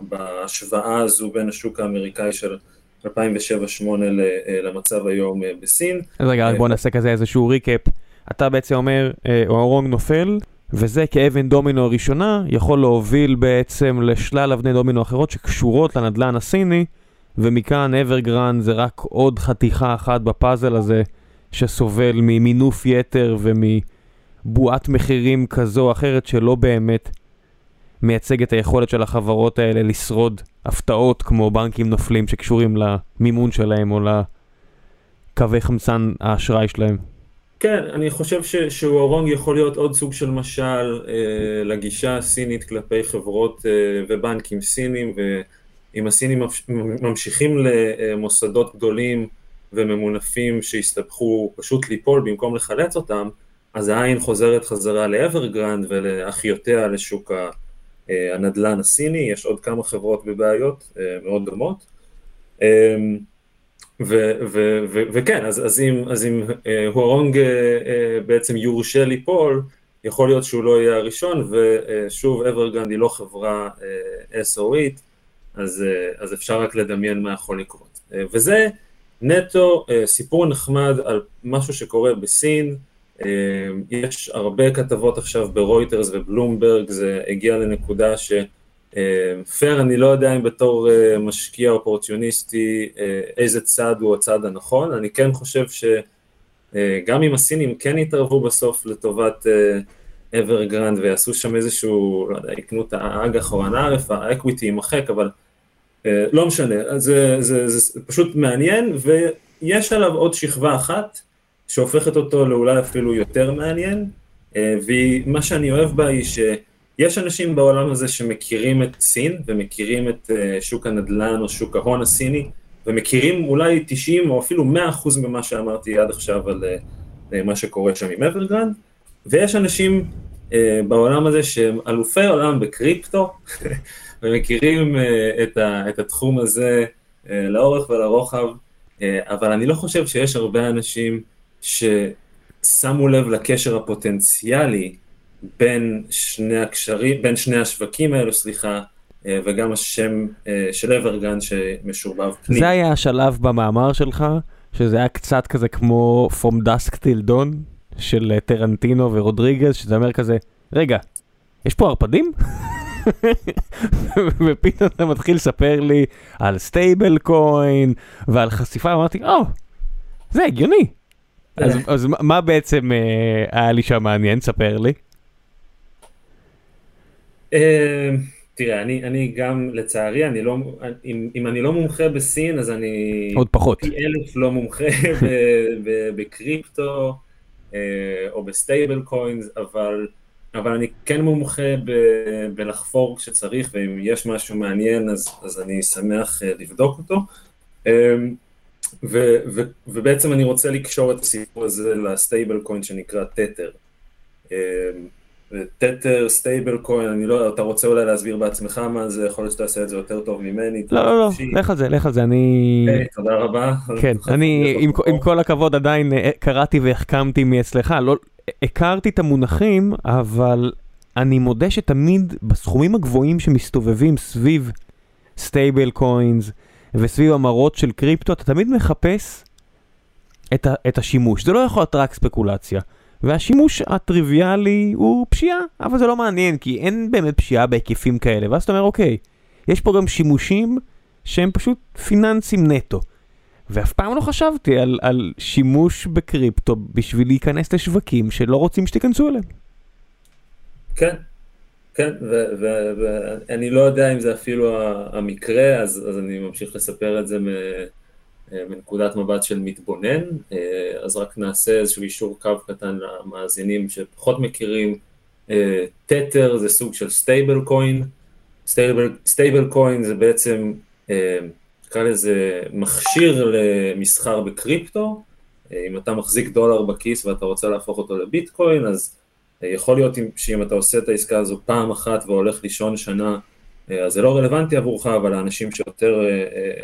בהשוואה הזו בין השוק האמריקאי של 2007-2008 אה, למצב היום בסין. אז רגע, בוא נעשה כזה איזשהו ריקאפ. אתה בעצם אומר, אורונג אה, נופל, וזה כאבן דומינו הראשונה יכול להוביל בעצם לשלל אבני דומינו אחרות שקשורות לנדלן הסיני, ומכאן אברגרן זה רק עוד חתיכה אחת בפאזל הזה שסובל ממינוף יתר ומבועת מחירים כזו או אחרת שלא באמת מייצג את היכולת של החברות האלה לשרוד הפתעות כמו בנקים נופלים שקשורים למימון שלהם או לקווי חמצן האשראי שלהם. כן, אני חושב שהוארונג יכול להיות עוד סוג של משל אה, לגישה הסינית כלפי חברות אה, ובנקים סינים, ואם הסינים מרשים למוסדות גדולים וממונפים שהסתבכו פשוט ליפול במקום לחלץ אותם, אז העין חוזרת חזרה לאברגרנד ולאחיותיה לשוק אה, הנדל"ן הסיני, יש עוד כמה חברות בבעיות אה, מאוד דומות. אה, וכן, אז, אז אם, אם הוארונג אה, אה, בעצם יורשה ליפול, יכול להיות שהוא לא יהיה הראשון, ושוב, אברגרנד היא לא חברה SOE ית, אז, אז אפשר רק לדמיין מה יכול לקרות. וזה נטו סיפור נחמד על משהו שקורה בסין, יש הרבה כתבות עכשיו ברויטרס ובלומברג, זה הגיע לנקודה ש... פייר, אני לא יודע אם בתור אה, משקיע אופורטיוניסטי אה, איזה צד הוא הצד הנכון, אני כן חושב שגם אה, אם הסינים כן יתערבו בסוף לטובת אברגרנד ויעשו שם איזשהו, לא יודע, יקנו את האג"ח או הנערף, ה equity יימחק, אבל לא משנה, זה, זה, זה, זה פשוט מעניין ויש עליו עוד שכבה אחת שהופכת אותו לאולי אפילו יותר מעניין, ומה שאני אוהב בה היא שיש אנשים בעולם הזה שמכירים את סין ומכירים את שוק הנדל"ן או שוק ההון הסיני, ומכירים אולי 90 או אפילו 100% ממה שאמרתי עד עכשיו על מה שקורה שם עם אברגרנד, ויש אנשים בעולם הזה שהם אלופי עולם בקריפטו, ומכירים את, ה, את התחום הזה לאורך ולרוחב, אבל אני לא חושב שיש הרבה אנשים ששמו לב לקשר הפוטנציאלי בין שני הקשרים, בין שני השווקים האלו, סליחה, וגם השם של אברגרנד שמשורבב פנימה. זה היה השלב במאמר שלך, שזה היה קצת כזה כמו From Dusk Till Dawn של טרנטינו ורודריגז, שזה אומר כזה, רגע, יש פה ערפדים? ופתאום אתה מתחיל לספר לי על stablecoin ועל חשיפה, אמרתי, או, זה הגיוני. אז, אז מה בעצם אה, היה לי שם מעניין? ספר לי. אה, תראה, אני, אני גם, לצערי, אני לא, אם, אם אני לא מומחה בסין, אז אני... עוד פחות. פי אלף לא מומחה בקריפטו אה, או ב stablecoins, אבל... אבל אני כן מומחה ב- בלחפור כשצריך, ואם יש משהו מעניין אז, אז אני שמח uh, לבדוק אותו. Um, ו- ו- ובעצם אני רוצה לקשור את הסיפור הזה ל stablecoin שנקרא תתר. Tether, stablecoin, אני לא, אתה רוצה אולי להסביר בעצמך מה זה, יכול להיות שאתה עושה את זה יותר טוב ממני. לא, לא, לא, לך על זה, לך על זה, אני... Hey, תודה רבה. כן, אני עם, עם כל הכבוד עדיין אה, קראתי והחכמתי מאצלך, לא, הכרתי את המונחים, אבל אני מודה שתמיד בסכומים הגבוהים שמסתובבים סביב stablecoins וסביב המרות של קריפטו, אתה תמיד מחפש את השימוש. זה לא יכול להיות רק ספקולציה. והשימוש הטריוויאלי הוא פשיעה, אבל זה לא מעניין, כי אין באמת פשיעה בהיקפים כאלה. ואז אתה אומר, אוקיי, יש פה גם שימושים שהם פשוט פיננסים נטו. ואף פעם לא חשבתי על, על שימוש בקריפטו בשביל להיכנס לשווקים שלא רוצים שתיכנסו אליהם. כן, כן, ואני לא יודע אם זה אפילו המקרה, אז, אז אני ממשיך לספר את זה מנקודת מבט של מתבונן, אז רק נעשה איזשהו אישור קו קטן למאזינים שפחות מכירים. Tether זה סוג של stablecoin, stablecoin זה בעצם נקרא לזה מכשיר למסחר בקריפטו, אם אתה מחזיק דולר בכיס ואתה רוצה להפוך אותו לביטקוין, אז יכול להיות שאם אתה עושה את העסקה הזו פעם אחת והולך לישון שנה, אז זה לא רלוונטי עבורך, אבל האנשים שיותר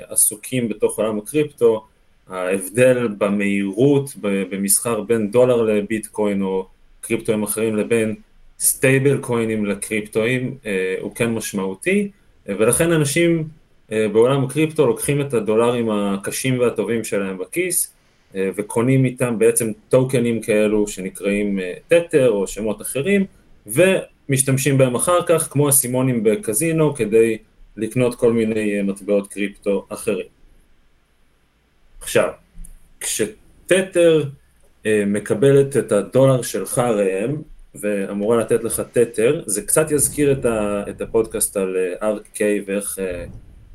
עסוקים בתוך עולם הקריפטו, ההבדל במהירות במסחר בין דולר לביטקוין או קריפטואים אחרים לבין stablecoin ים לקריפטואים הוא כן משמעותי, ולכן אנשים בעולם הקריפטו לוקחים את הדולרים הקשים והטובים שלהם בכיס וקונים איתם בעצם טוקנים כאלו שנקראים Tether או שמות אחרים ומשתמשים בהם אחר כך כמו אסימונים בקזינו כדי לקנות כל מיני מטבעות קריפטו אחרים. עכשיו, כשתתר מקבלת את הדולר שלך ראם ואמורה לתת לך תתר, זה קצת יזכיר את, ה, את הפודקאסט על RK ואיך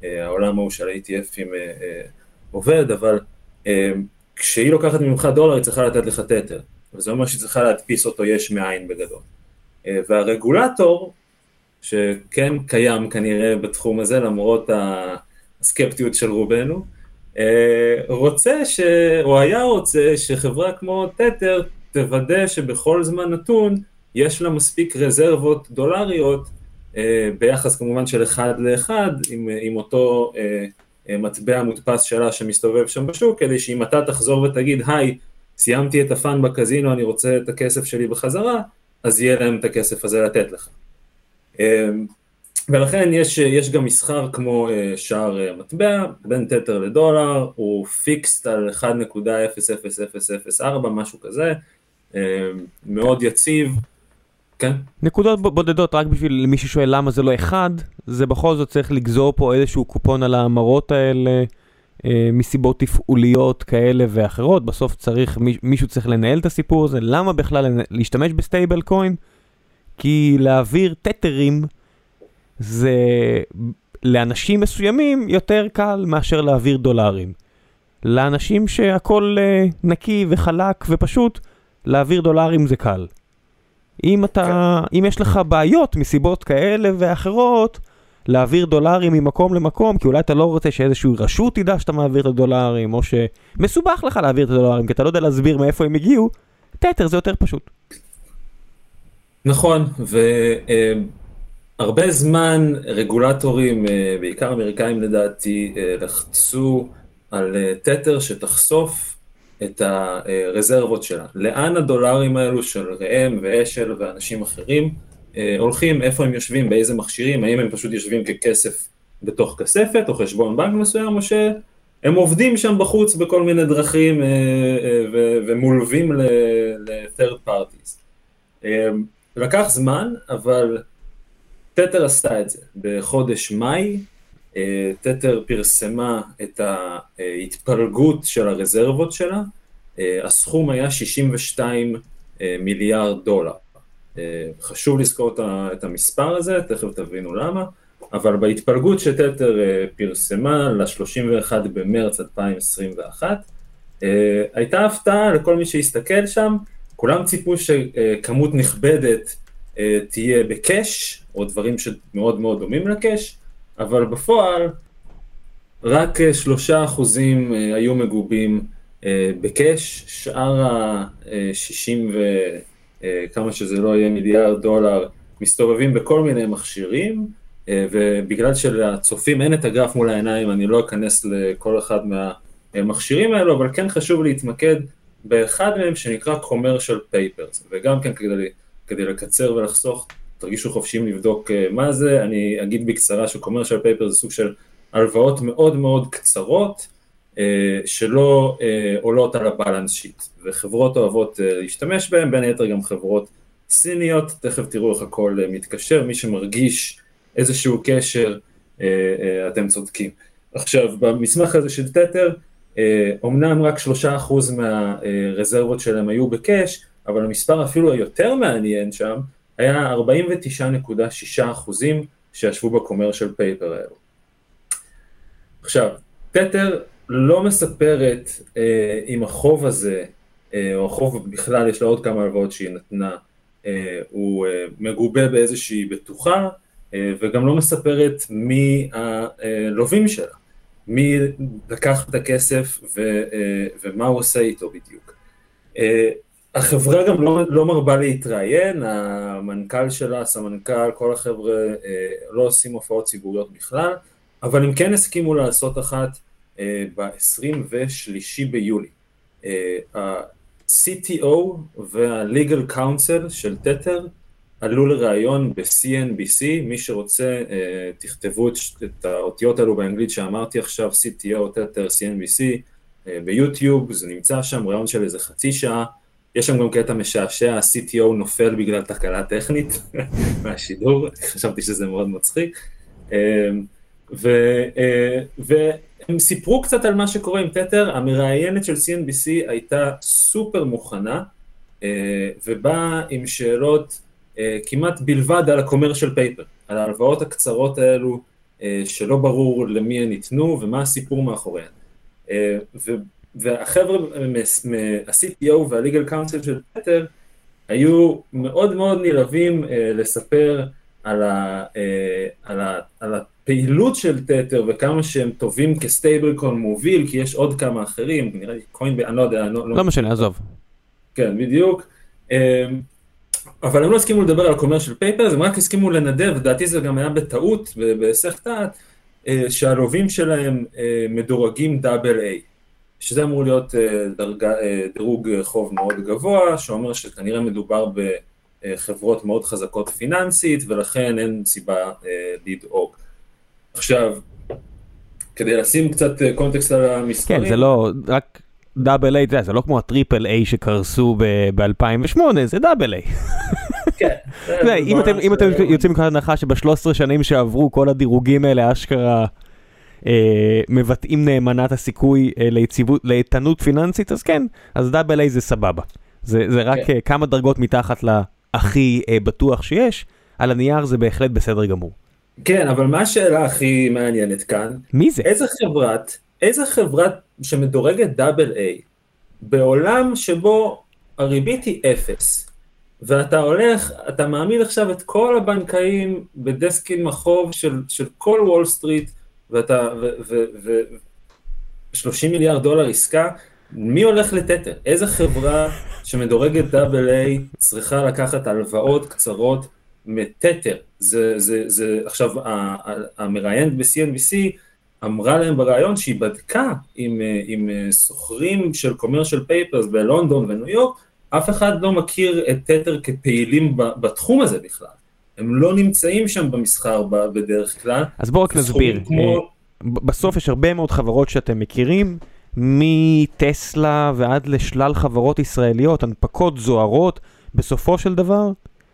העולם ההוא של ה-ATFים עובד, אבל כשהיא לוקחת ממך דולר היא צריכה לתת לך תתר, וזה אומר שהיא צריכה להדפיס אותו יש מאין בגדול. והרגולטור, שכן קיים כנראה בתחום הזה למרות הסקפטיות של רובנו, רוצה, ש... או היה רוצה שחברה כמו תתר תוודא שבכל זמן נתון יש לה מספיק רזרבות דולריות ביחס כמובן של אחד לאחד עם, עם אותו מטבע מודפס שלה שמסתובב שם בשוק, כדי שאם אתה תחזור ותגיד, היי, סיימתי את הפאן בקזינו, אני רוצה את הכסף שלי בחזרה, אז יהיה להם את הכסף הזה לתת לך. ולכן יש, יש גם מסחר כמו שער מטבע, בין תתר לדולר, הוא פיקסט על 1.00004, משהו כזה, מאוד יציב. כן. נקודות בודדות, רק בשביל מי ששואל למה זה לא אחד, זה בכל זאת צריך לגזור פה איזשהו קופון על ההמרות האלה, אה, מסיבות תפעוליות כאלה ואחרות, בסוף צריך, מישהו צריך לנהל את הסיפור הזה, למה בכלל להשתמש ב stablecoin? כי להעביר תתרים זה לאנשים מסוימים יותר קל מאשר להעביר דולרים. לאנשים שהכל אה, נקי וחלק ופשוט, להעביר דולרים זה קל. אם אתה, כן. אם יש לך בעיות מסיבות כאלה ואחרות, להעביר דולרים ממקום למקום, כי אולי אתה לא רוצה שאיזושהי רשות תדע שאתה מעביר את הדולרים, או שמסובך לך להעביר את הדולרים, כי אתה לא יודע להסביר מאיפה הם הגיעו, תתר זה יותר פשוט. נכון, והרבה זמן רגולטורים, אה, בעיקר אמריקאים לדעתי, אה, לחצו על תתר שתחשוף את הרזרבות שלה. לאן הדולרים האלו של ראם ואשל ואנשים אחרים אה, הולכים, איפה הם יושבים, באיזה מכשירים, האם הם פשוט יושבים ככסף בתוך כספת או חשבון בנק מסוים, או שהם עובדים שם בחוץ בכל מיני דרכים אה, אה, ומולווים ל-third parties. לקח זמן, אבל תתר עשתה את זה. בחודש מאי, תתר פרסמה את ההתפלגות של הרזרבות שלה, הסכום היה 62 מיליארד דולר. אה, חשוב לזכור את המספר הזה, תכף תבינו למה, אבל בהתפלגות שתתר אה, פרסמה ל-31 במרץ 2021, אה, הייתה הפתעה לכל מי שהסתכל שם, כולם ציפו שכמות נכבדת תהיה בקאש, או דברים שמאוד מאוד דומים לקאש, אבל בפועל רק שלושה אחוזים היו מגובים בקאש, שאר ה-60 ו... אה, כמה שזה לא יהיה מיליארד דולר, מסתובבים בכל מיני מכשירים, אה, ובגלל שלצופים אין את הגרף מול העיניים, אני לא אכנס לכל אחד מהמכשירים האלו, אבל כן חשוב להתמקד באחד מהם שנקרא commercial papers, וגם כן כדי, כדי לקצר ולחסוך, תרגישו חופשיים לבדוק אה, מה זה, אני אגיד בקצרה ש-commercial papers זה סוג של הלוואות מאוד מאוד קצרות, שלא אה, עולות על הבלנס שיט, וחברות אוהבות אה, להשתמש בהן, בין היתר גם חברות סיניות, תכף תראו איך הכל מתקשר, מי שמרגיש איזשהו קשר, אתם צודקים. עכשיו, במסמך הזה של תתר, אומנם רק שלושה אחוז מהרזרבות שלהם היו בקאש, אבל המספר אפילו היותר מעניין שם, היה 49.6 אחוזים שישבו בקומרשל פייפר האלו. עכשיו, תתר לא מספרת אה, אם החוב הזה, אה, או החוב בכלל, יש לה עוד כמה הלוואות שהיא נתנה, אה, הוא אה, מגובה באיזושהי בטוחה, אה, וגם לא מספרת מי הלווים שלה, מי לקח את הכסף ו, אה, ומה הוא עושה איתו בדיוק. אה, החברה גם לא, לא מרבה להתראיין, המנכ"ל שלה, הסמנכ"ל, כל החבר'ה אה, לא עושים הופעות ציבוריות בכלל, אבל הם כן הסכימו לעשות אחת אה, ב-23 ביולי. אה, ה-CTO וה-Legal Council של תתר עלו לראיון ב-CNBC, מי שרוצה אה, תכתבו את האותיות האלו באנגלית שאמרתי עכשיו, CTO, תתר, CNBC, ביוטיוב, זה נמצא שם, ראיון של איזה חצי שעה, יש שם גם קטע משעשע, ה-CTO נופל בגלל תקלה טכנית מהשידור, חשבתי שזה מאוד מצחיק. ו, ו, הם סיפרו קצת על מה שקורה עם תתר, המראיינת של CNBC הייתה סופר מוכנה, אה, ובאה עם שאלות אה, כמעט בלבד על ה-commercial paper, על ההלוואות הקצרות האלו, אה, שלא ברור למי הן ניתנו ומה הסיפור מאחוריהן. והחבר'ה מה-CTO וה-legal council של תתר היו מאוד מאוד נלהבים לספר על, ה, על, ה, על הפעילות של תתר וכמה שהם טובים כסטייבל קון מוביל, כי יש עוד כמה אחרים, נראה לי קוין, אני לא יודע, אני לא... לא משנה, עזוב. כן, בדיוק. אמ, אבל הם לא הסכימו לדבר על commercial papers, הם רק הסכימו לנדב, לדעתי זה גם היה בטעות, בהיסח דעת, אה, שהלווים שלהם אה, מדורגים דאבל איי, שזה אמור להיות אה, דרגה, דירוג חוב מאוד גבוה, שאומר שכנראה מדובר בחברות מאוד חזקות פיננסית, ולכן אין סיבה לדאוג. עכשיו, כדי לשים קצת אה, קונטקסט על המספרים. כן, זה לא, רק דאבל איי, זה לא כמו הטריפל איי שקרסו ב-2008, זה דאבל איי. כן. אם אתם יוצאים מכאן הנחה שב-13 שנים שעברו כל הדירוגים האלה אשכרה אה, מבטאים נאמנה את הסיכוי אה, ליציבות, לאיתנות פיננסית, אז כן, אז double A זה סבבה. זה רק כן. כמה דרגות מתחת להכי בטוח שיש, על הנייר זה בהחלט בסדר גמור. כן, אבל מה השאלה הכי מעניינת כאן? מי זה? איזה חברת, איזה חברה שמדורגת double A, בעולם שבו הריבית היא אפס, ואתה הולך, אתה מעמיד עכשיו את כל הבנקאים בדסקים החוב של, של כל וול סטריט, ואתה, ו, ו, ו, 30 מיליארד דולר עסקה, מי הולך לתתר? איזה חברה שמדורגת דאבל איי צריכה לקחת הלוואות קצרות מתתר? זה, זה, זה, עכשיו, המראיינת ב-CNBC אמרה להם בריאיון שהיא בדקה עם, עם סוחרים של commercial papers בלונדון וניו יורק, אף אחד לא מכיר את תתר כפעילים בתחום הזה בכלל. הם לא נמצאים שם במסחר בדרך כלל. אז בואו רק נסביר. כמו... אה, בסוף יש הרבה מאוד חברות שאתם מכירים, מטסלה ועד לשלל חברות ישראליות, הנפקות זוהרות, בסופו של דבר,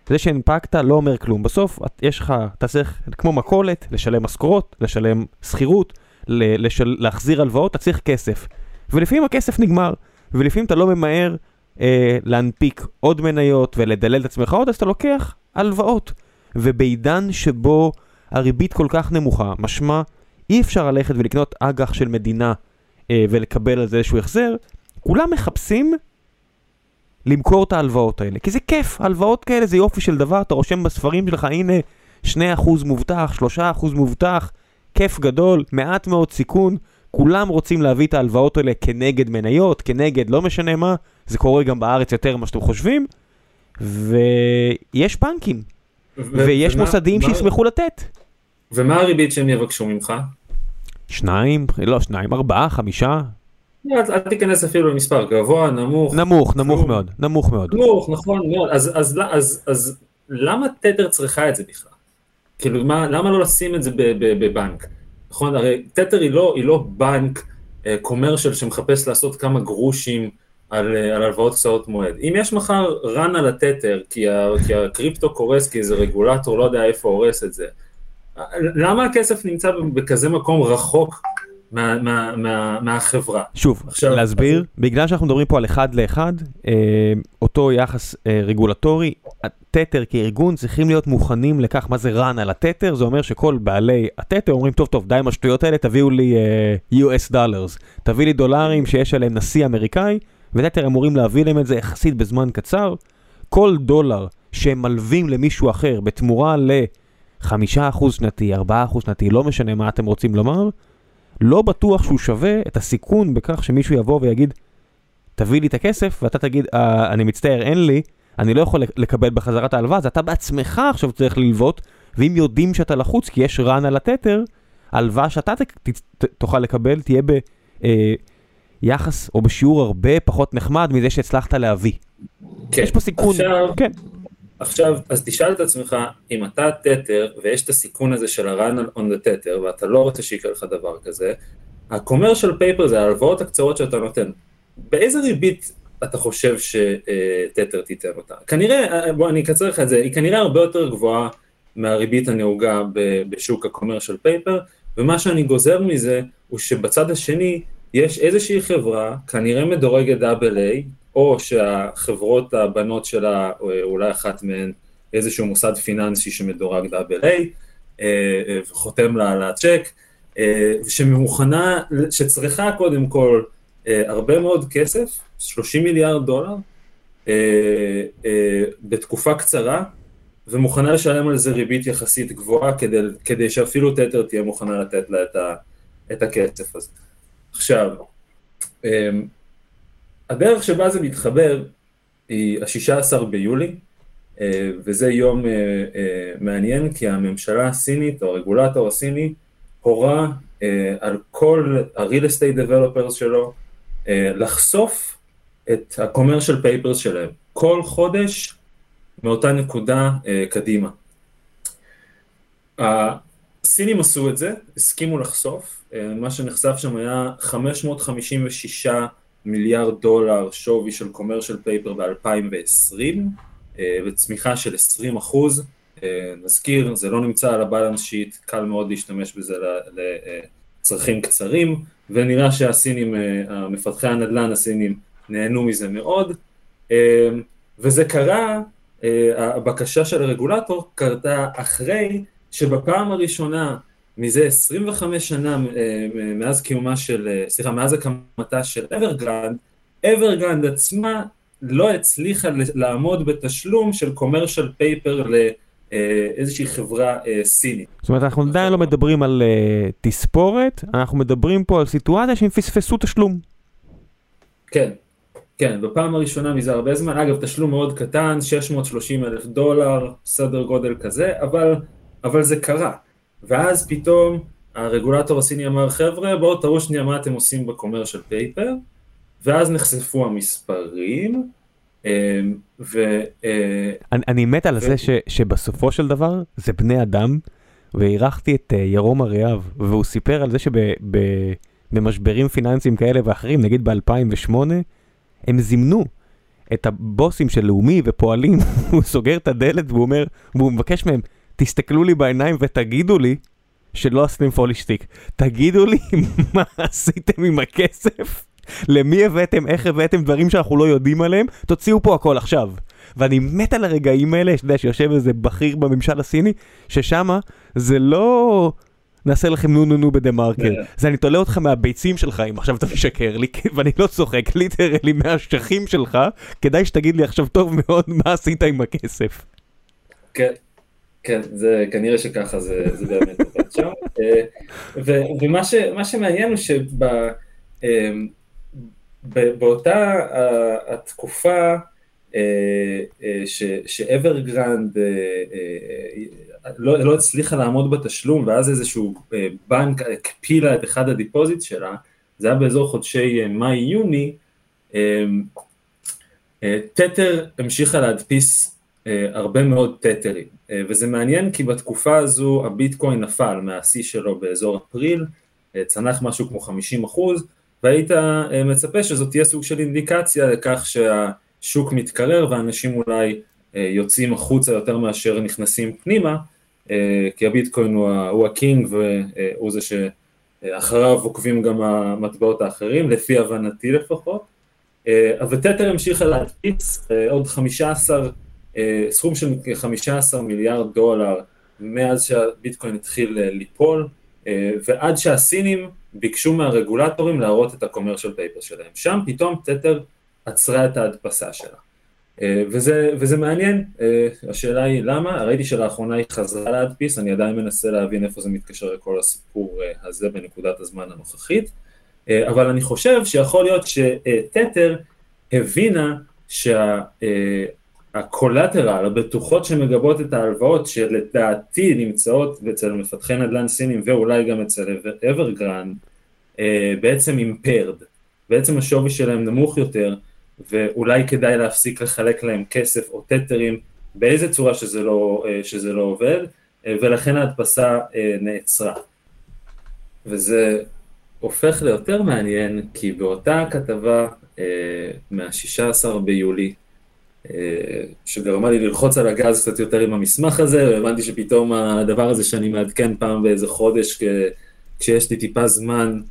זה שהנפקת לא אומר כלום. בסוף יש לך, אתה צריך, כמו מכולת, לשלם משכורות, לשלם שכירות, לשל, להחזיר הלוואות, אתה צריך כסף. ולפעמים הכסף נגמר, ולפעמים אתה לא ממהר אה, להנפיק עוד מניות ולדלל את עצמך עוד, אז אתה לוקח הלוואות. ובעידן שבו הריבית כל כך נמוכה, משמע אי אפשר ללכת ולקנות אג"ח של מדינה אה, ולקבל על זה איזשהו החזר, כולם מחפשים למכור את ההלוואות האלה. כי זה כיף, הלוואות כאלה זה יופי של דבר, אתה רושם בספרים שלך, הנה 2% מובטח, 3% מובטח, כיף גדול, מעט מאוד סיכון, כולם רוצים להביא את ההלוואות האלה כנגד מניות, כנגד לא משנה מה, זה קורה גם בארץ יותר ממה שאתם חושבים, ויש בנקים, ויש מוסדים שישמחו לתת. ומה הריבית שהם יבקשו ממך? שניים, לא שניים, ארבעה, חמישה. לא, אל תיכנס אפילו למספר גבוה, נמוך. נמוך, נמוך מאוד, נמוך מאוד. נמוך, נכון מאוד. אז, אז, אז, אז למה תדר צריכה את זה בכלל? כאילו, מה, למה לא לשים את זה בבנק? נכון, הרי תתר היא לא, היא לא בנק קומרשל uh, שמחפש לעשות כמה גרושים על, uh, על הלוואות קצרות מועד. אם יש מחר run על התתר, כי, כי הקריפטו קורס כי איזה רגולטור לא יודע איפה הורס את זה, למה הכסף נמצא בכזה מקום רחוק מה, מה, מה, מהחברה? שוב, עכשיו, להסביר, אז... בגלל שאנחנו מדברים פה על אחד לאחד, אה, אותו יחס אה, רגולטורי, התתר כארגון צריכים להיות מוכנים לכך מה זה run על התתר, זה אומר שכל בעלי התתר אומרים, טוב טוב, די עם השטויות האלה, תביאו לי אה, US dollars, תביא לי דולרים שיש עליהם נשיא אמריקאי, ותתר אמורים להביא להם את זה יחסית בזמן קצר. כל דולר שהם מלווים למישהו אחר בתמורה ל... חמישה אחוז שנתי, ארבעה אחוז שנתי, לא משנה מה אתם רוצים לומר, לא בטוח שהוא שווה את הסיכון בכך שמישהו יבוא ויגיד, תביא לי את הכסף, ואתה תגיד, אה, אני מצטער, אין לי, אני לא יכול לקבל בחזרה את ההלוואה, אז אתה בעצמך עכשיו צריך ללוות, ואם יודעים שאתה לחוץ כי יש רן על התתר, ההלוואה שאתה ת, ת, תוכל לקבל תהיה ביחס אה, או בשיעור הרבה פחות נחמד מזה שהצלחת להביא. כן. יש פה סיכון, עכשיו, כן. עכשיו, אז תשאל את עצמך, אם אתה תתר, ויש את הסיכון הזה של ה-run on the tether, ואתה לא רוצה שיקרה לך דבר כזה, ה-commercial paper זה ההלוואות הקצרות שאתה נותן. באיזה ריבית אתה חושב שתתר תיתן אותה? כנראה, בוא אני אקצר לך את זה, היא כנראה הרבה יותר גבוהה מהריבית הנהוגה בשוק ה-commercial paper, ומה שאני גוזר מזה, הוא שבצד השני, יש איזושהי חברה, כנראה מדורגת איי, או שהחברות הבנות שלה, אולי אחת מהן, איזשהו מוסד פיננסי שמדורג דאבל איי, אה, וחותם לה על הצ'ק, אה, שמוכנה, שצריכה קודם כל אה, הרבה מאוד כסף, 30 מיליארד דולר, בתקופה קצרה, ומוכנה לשלם על זה ריבית יחסית גבוהה כדי, כדי שאפילו תתר תהיה מוכנה לתת לה את, ה, את הכסף הזה. עכשיו, הדרך שבה זה מתחבר היא ה-16 ביולי, אה, וזה יום אה, אה, מעניין כי הממשלה הסינית או הרגולטור הסיני הורה על כל ה-real estate developers שלו לחשוף את ה-commercial papers שלהם כל חודש מאותה נקודה קדימה. הסינים עשו את זה, הסכימו לחשוף, מה שנחשף שם היה 556 מיליארד דולר שווי של קומרשל פייפר ב-2020 וצמיחה של 20 אחוז, אה, נזכיר, זה לא נמצא על הבלנס שיט, קל מאוד להשתמש בזה לצרכים קצרים, ונראה שהסינים, אה, מפתחי הנדל"ן הסינים נהנו מזה מאוד, אה, וזה קרה, הבקשה של הרגולטור קרתה אחרי שבפעם הראשונה מזה 25 שנה מאז קיומה של, סליחה, מאז הקמתה של Evergrande, Evergrande עצמה לא הצליחה לעמוד בתשלום של commercial paper לאיזושהי חברה סינית. זאת אומרת, אנחנו עדיין לא מדברים על תספורת, אנחנו מדברים פה על סיטואציה שהם פספסו תשלום. כן, כן, בפעם הראשונה מזה הרבה זמן, אגב, תשלום מאוד קטן, 630 אלף דולר, סדר גודל כזה, אבל, אבל זה קרה. ואז פתאום הרגולטור הסיני אמר, חבר'ה, בואו תראו שנייה מה אתם עושים בקומרשל פייפר, ואז נחשפו המספרים, אמ, ו... אה, אני, אני מת על ו... זה ש, שבסופו של דבר זה בני אדם, ואירחתי את אה, ירום אריאב, והוא סיפר על זה שבמשברים פיננסיים כאלה ואחרים, נגיד ב-2008, הם זימנו את הבוסים של לאומי ופועלים, הוא סוגר את הדלת והוא אומר, והוא מבקש מהם, תסתכלו לי בעיניים ותגידו לי שלא עשיתם פולישטיק. תגידו לי מה עשיתם עם הכסף, למי הבאתם, איך הבאתם דברים שאנחנו לא יודעים עליהם, תוציאו פה הכל עכשיו. ואני מת על הרגעים האלה, שאתה יודע, שיושב איזה בכיר בממשל הסיני, ששמה זה לא... נעשה לכם נו נו נו בדה מרקר. כן. זה אני תולה אותך מהביצים שלך אם עכשיו אתה משקר לי, ואני לא צוחק, ליטרלי מהאשכים שלך, כדאי שתגיד לי עכשיו טוב מאוד מה עשית עם הכסף. כן, כן, זה כנראה שככה זה, זה באמת עובד שם. אה, ומה שמעניין הוא שבאותה התקופה אה, אה, ש Evergrande לא, לא הצליחה לעמוד בתשלום ואז איזשהו בנק הקפיא לה את אחד ה deposit שלה, זה היה באזור חודשי מאי-יוני, תתר המשיכה להדפיס הרבה מאוד תתרים, וזה מעניין כי בתקופה הזו הביטקוין נפל מהשיא שלו באזור אפריל, צנח משהו כמו 50 אחוז, והיית מצפה שזאת תהיה סוג של אינדיקציה לכך שהשוק מתקרר ואנשים אולי יוצאים החוצה יותר מאשר נכנסים פנימה, כי הביטקוין הוא, הוא הקינג והוא זה שאחריו עוקבים גם המטבעות האחרים, לפי הבנתי לפחות. אבל תתר המשיכה להדפיס עוד 15, סכום של 15 מיליארד דולר מאז שהביטקוין התחיל ליפול, ועד שהסינים ביקשו מהרגולטורים להראות את הקומרשל פייפר שלהם. שם פתאום תתר עצרה את ההדפסה שלה. אה, וזה, וזה מעניין, אה, השאלה היא למה, ראיתי שלאחרונה היא חזרה להדפיס, אני עדיין מנסה להבין איפה זה מתקשר לכל הסיפור אה, הזה בנקודת הזמן הנוכחית, אבל אני חושב שיכול להיות ש Tether הבינה שה collateral, הבטוחות שמגבות את ההלוואות, שלדעתי נמצאות אצל מפתחי נדל"ן סינים ואולי גם אצל Evergrande, בעצם impaired, בעצם השווי שלהם נמוך יותר, ואולי כדאי להפסיק לחלק להם כסף או תתרים באיזה צורה שזה לא, אה, שזה לא עובד, אה, ולכן ההדפסה אה, נעצרה. וזה הופך ליותר מעניין, כי באותה כתבה מה-16 ביולי, שגרמה לי ללחוץ על הגז קצת יותר עם המסמך הזה, והבנתי שפתאום הדבר הזה שאני מעדכן פעם באיזה חודש, כשיש לי טיפה זמן,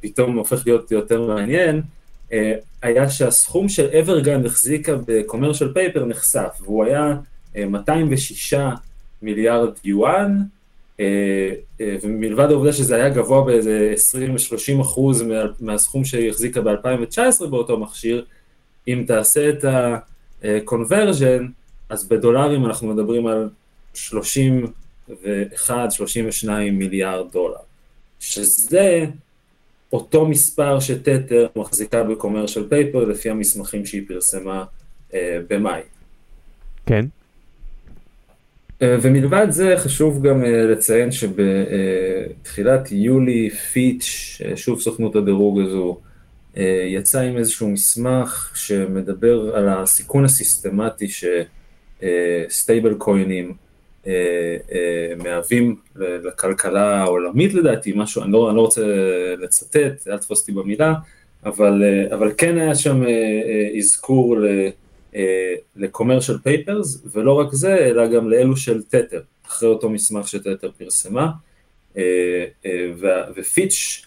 פתאום הופך להיות יותר מעניין, אה, היה שהסכום של אברגן החזיקה בקומרשל פייפר נחשף, והוא היה 206 אה, מיליארד יואן, אה, ומלבד העובדה שזה היה גבוה באיזה 20-30 אחוז מהסכום שהיא החזיקה ב-2019 באותו מכשיר, אם תעשה את ה-conversion, אז בדולרים אנחנו מדברים על 31-32 מיליארד דולר, שזה אותו מספר שתתר מחזיקה בקומרשל פייפר לפי המסמכים שהיא פרסמה אה, במאי. כן. אה, ומלבד זה חשוב גם אה, לציין שבתחילת יולי פיץ', שוב סוכנות הדירוג הזו, יצא עם איזשהו מסמך שמדבר על הסיכון הסיסטמטי שסטייבל אה, קוינים אה, אה, מהווים לכלכלה העולמית לדעתי, משהו, אני לא, אני לא רוצה לצטט, אל תפוס אותי במילה, אבל, אה, אבל כן היה שם אזכור ל-commercial papers, ולא רק זה, אלא גם לאלו של תתר, אחרי אותו מסמך שתתר פרסמה, ופיץ'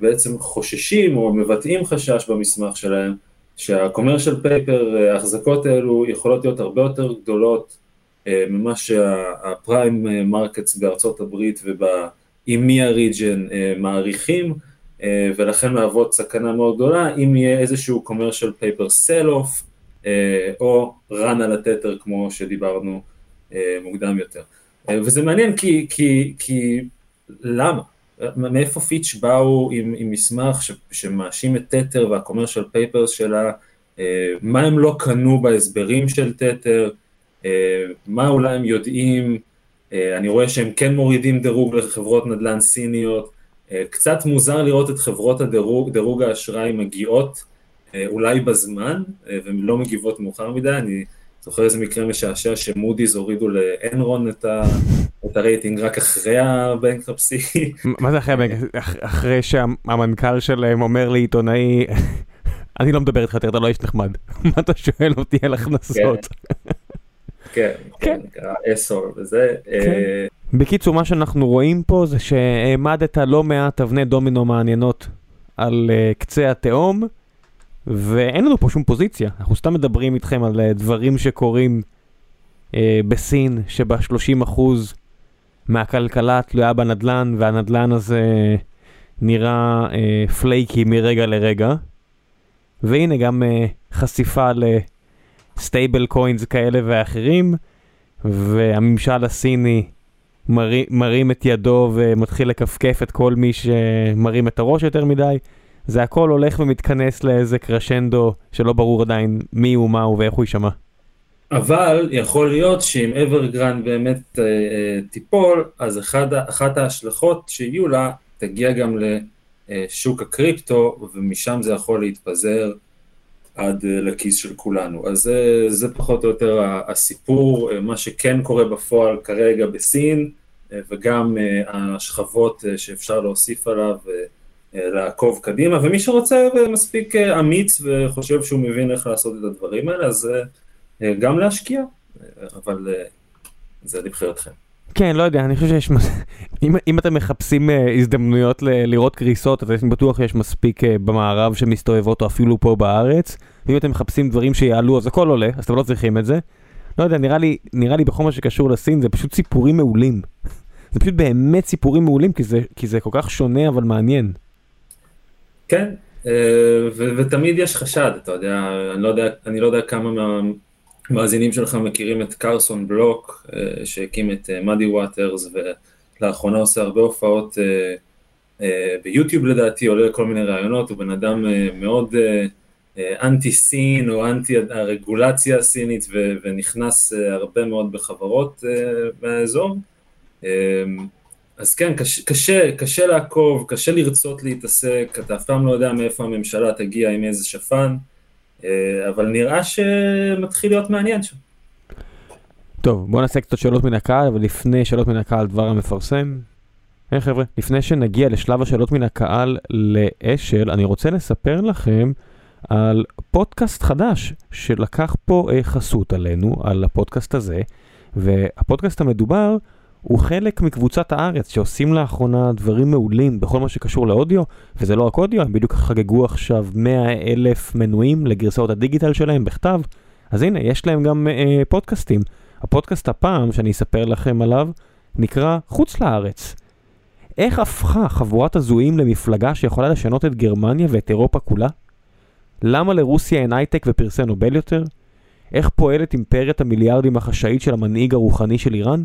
בעצם חוששים או מבטאים חשש במסמך שלהם, שה-commercial paper, ההחזקות האלו יכולות להיות הרבה יותר גדולות אה, ממה שהפריים מרקטס בארצות הברית מי הריג'ן מעריכים, ולכן מהוות סכנה מאוד גדולה אם יהיה איזשהו commercial paper sell-off, או run על התתר כמו שדיברנו מוקדם יותר. וזה מעניין כי, כי, כי למה? מאיפה פיץ' באו עם, עם מסמך ש, שמאשים את תתר והקומרשל פייפרס שלה, אה, מה הם לא קנו בהסברים של תתר, אה, מה אולי הם יודעים, אה, אני רואה שהם כן מורידים דירוג לחברות נדל"ן סיניות, קצת מוזר לראות את חברות הדירוג, דירוג האשראי מגיעות אולי בזמן, והן לא מגיבות מאוחר מדי, אני זוכר איזה מקרה משעשע שמודי'ס הורידו לאנרון את, ה, את הרייטינג רק אחרי הבנקרפסי. מה זה אחרי הבנקרפסי? אחרי שהמנכ"ל שלהם אומר לעיתונאי, אני לא מדבר איתך יותר, אתה לא איש נחמד. מה אתה שואל אותי על הכנסות? כן, כן, קרה עשור וזה. כן. אה, בקיצור, מה שאנחנו רואים פה זה שהעמדת לא מעט אבני דומינו מעניינות על אה, קצה התהום. ואין לנו פה שום פוזיציה, אנחנו סתם מדברים איתכם על uh, דברים שקורים uh, בסין, שבה 30% מהכלכלה תלויה בנדלן, והנדלן הזה נראה uh, פלייקי מרגע לרגע. והנה גם uh, חשיפה ל stablecoins כאלה ואחרים, והממשל הסיני מרים, מרים את ידו ומתחיל לכפכף את כל מי שמרים את הראש יותר מדי. זה הכל הולך ומתכנס לאיזה קרשנדו שלא ברור עדיין מי הוא, מה הוא ואיך הוא יישמע. אבל יכול להיות שאם Evergrande באמת אה, אה, תיפול, אז אחד, אחת ההשלכות שיהיו לה תגיע גם לשוק הקריפטו, ומשם זה יכול להתפזר עד אה, לכיס של כולנו. אז זה, זה פחות או יותר הסיפור, אה, מה שכן קורה בפועל כרגע בסין, אה, וגם אה, השכבות אה, שאפשר להוסיף עליו. אה, לעקוב קדימה, ומי שרוצה מספיק אה, אמיץ וחושב שהוא מבין איך לעשות את הדברים האלה, אז אה, גם להשקיע, אבל זה לבחירתכם. כן, לא יודע, אני חושב שיש, אם, אם אתם מחפשים uh, הזדמנויות ל- לראות קריסות, אז אני בטוח שיש מספיק uh, במערב שמסתובבות או אפילו פה בארץ, ואם אתם מחפשים דברים שיעלו אז הכל עולה, אז אתם לא צריכים את זה. לא יודע, נראה לי, נראה לי בכל מה שקשור לסין זה פשוט סיפורים מעולים. זה פשוט באמת סיפורים מעולים כי זה, כי זה כל כך שונה אבל מעניין. כן, אה, ו- ותמיד יש חשד, אתה יודע, אני לא יודע, אני לא יודע כמה מהמאזינים שלך מכירים את קרסון בלוק, אה, שהקים את מאדי אה, וואטרס, ולאחרונה עושה הרבה הופעות ביוטיוב לדעתי, עולה לכל מיני רעיונות, הוא בן אדם מאוד אנטי סין או אנטי הרגולציה הסינית, ו- ונכנס הרבה מאוד בחברות מהאזור. אז כן, קשה, קשה, קשה לעקוב, קשה לרצות להתעסק, אתה אף פעם לא יודע מאיפה הממשלה תגיע עם איזה שפן, אה, אבל נראה שמתחיל להיות מעניין שם. טוב, בואו נעשה קצת שאלות מן הקהל, אבל לפני שאלות מן הקהל, דבר המפרסם. היי hey, חבר'ה, לפני שנגיע לשלב השאלות מן הקהל לאשל, אני רוצה לספר לכם על פודקאסט חדש שלקח פה אה, חסות עלינו, על הפודקאסט הזה, והפודקאסט המדובר הוא חלק מקבוצת הארץ שעושים לאחרונה דברים מעולים בכל מה שקשור לאודיו, וזה לא רק אודיו, הם בדיוק חגגו עכשיו 100 אלף מנויים לגרסאות הדיגיטל שלהם בכתב, אז הנה, יש להם גם אה, פודקאסטים. הפודקאסט הפעם שאני אספר לכם עליו נקרא חוץ לארץ. איך הפכה חבורת הזויים למפלגה שיכולה לשנות את גרמניה ואת אירופה כולה? למה לרוסיה אין הייטק ופרסי נובל יותר? איך פועלת אימפריית המיליארדים החשאית של המנהיג הרוחני של איראן?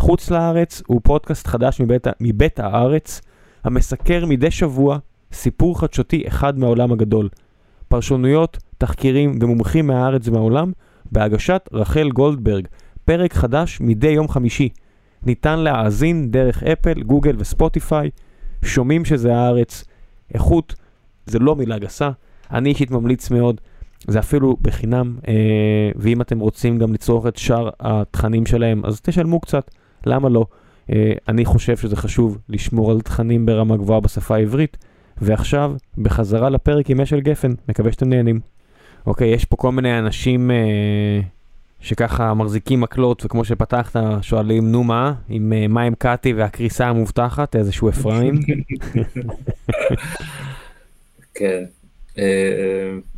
חוץ לארץ הוא פודקאסט חדש מבית, מבית הארץ, המסקר מדי שבוע סיפור חדשותי אחד מהעולם הגדול. פרשנויות, תחקירים ומומחים מהארץ ומהעולם, בהגשת רחל גולדברג, פרק חדש מדי יום חמישי. ניתן להאזין דרך אפל, גוגל וספוטיפיי. שומעים שזה הארץ. איכות, זה לא מילה גסה. אני אישית ממליץ מאוד, זה אפילו בחינם, אה, ואם אתם רוצים גם לצרוך את שאר התכנים שלהם, אז תשלמו קצת. למה לא? Uh, אני חושב שזה חשוב לשמור על תכנים ברמה גבוהה בשפה העברית. ועכשיו, בחזרה לפרק עם אשל גפן, מקווה שאתם נהנים. אוקיי, יש פה כל מיני אנשים uh, שככה מחזיקים מקלות, וכמו שפתחת, שואלים, נו מה, עם uh, מים קאטי והקריסה המובטחת, איזשהו אפרים. כן. Uh,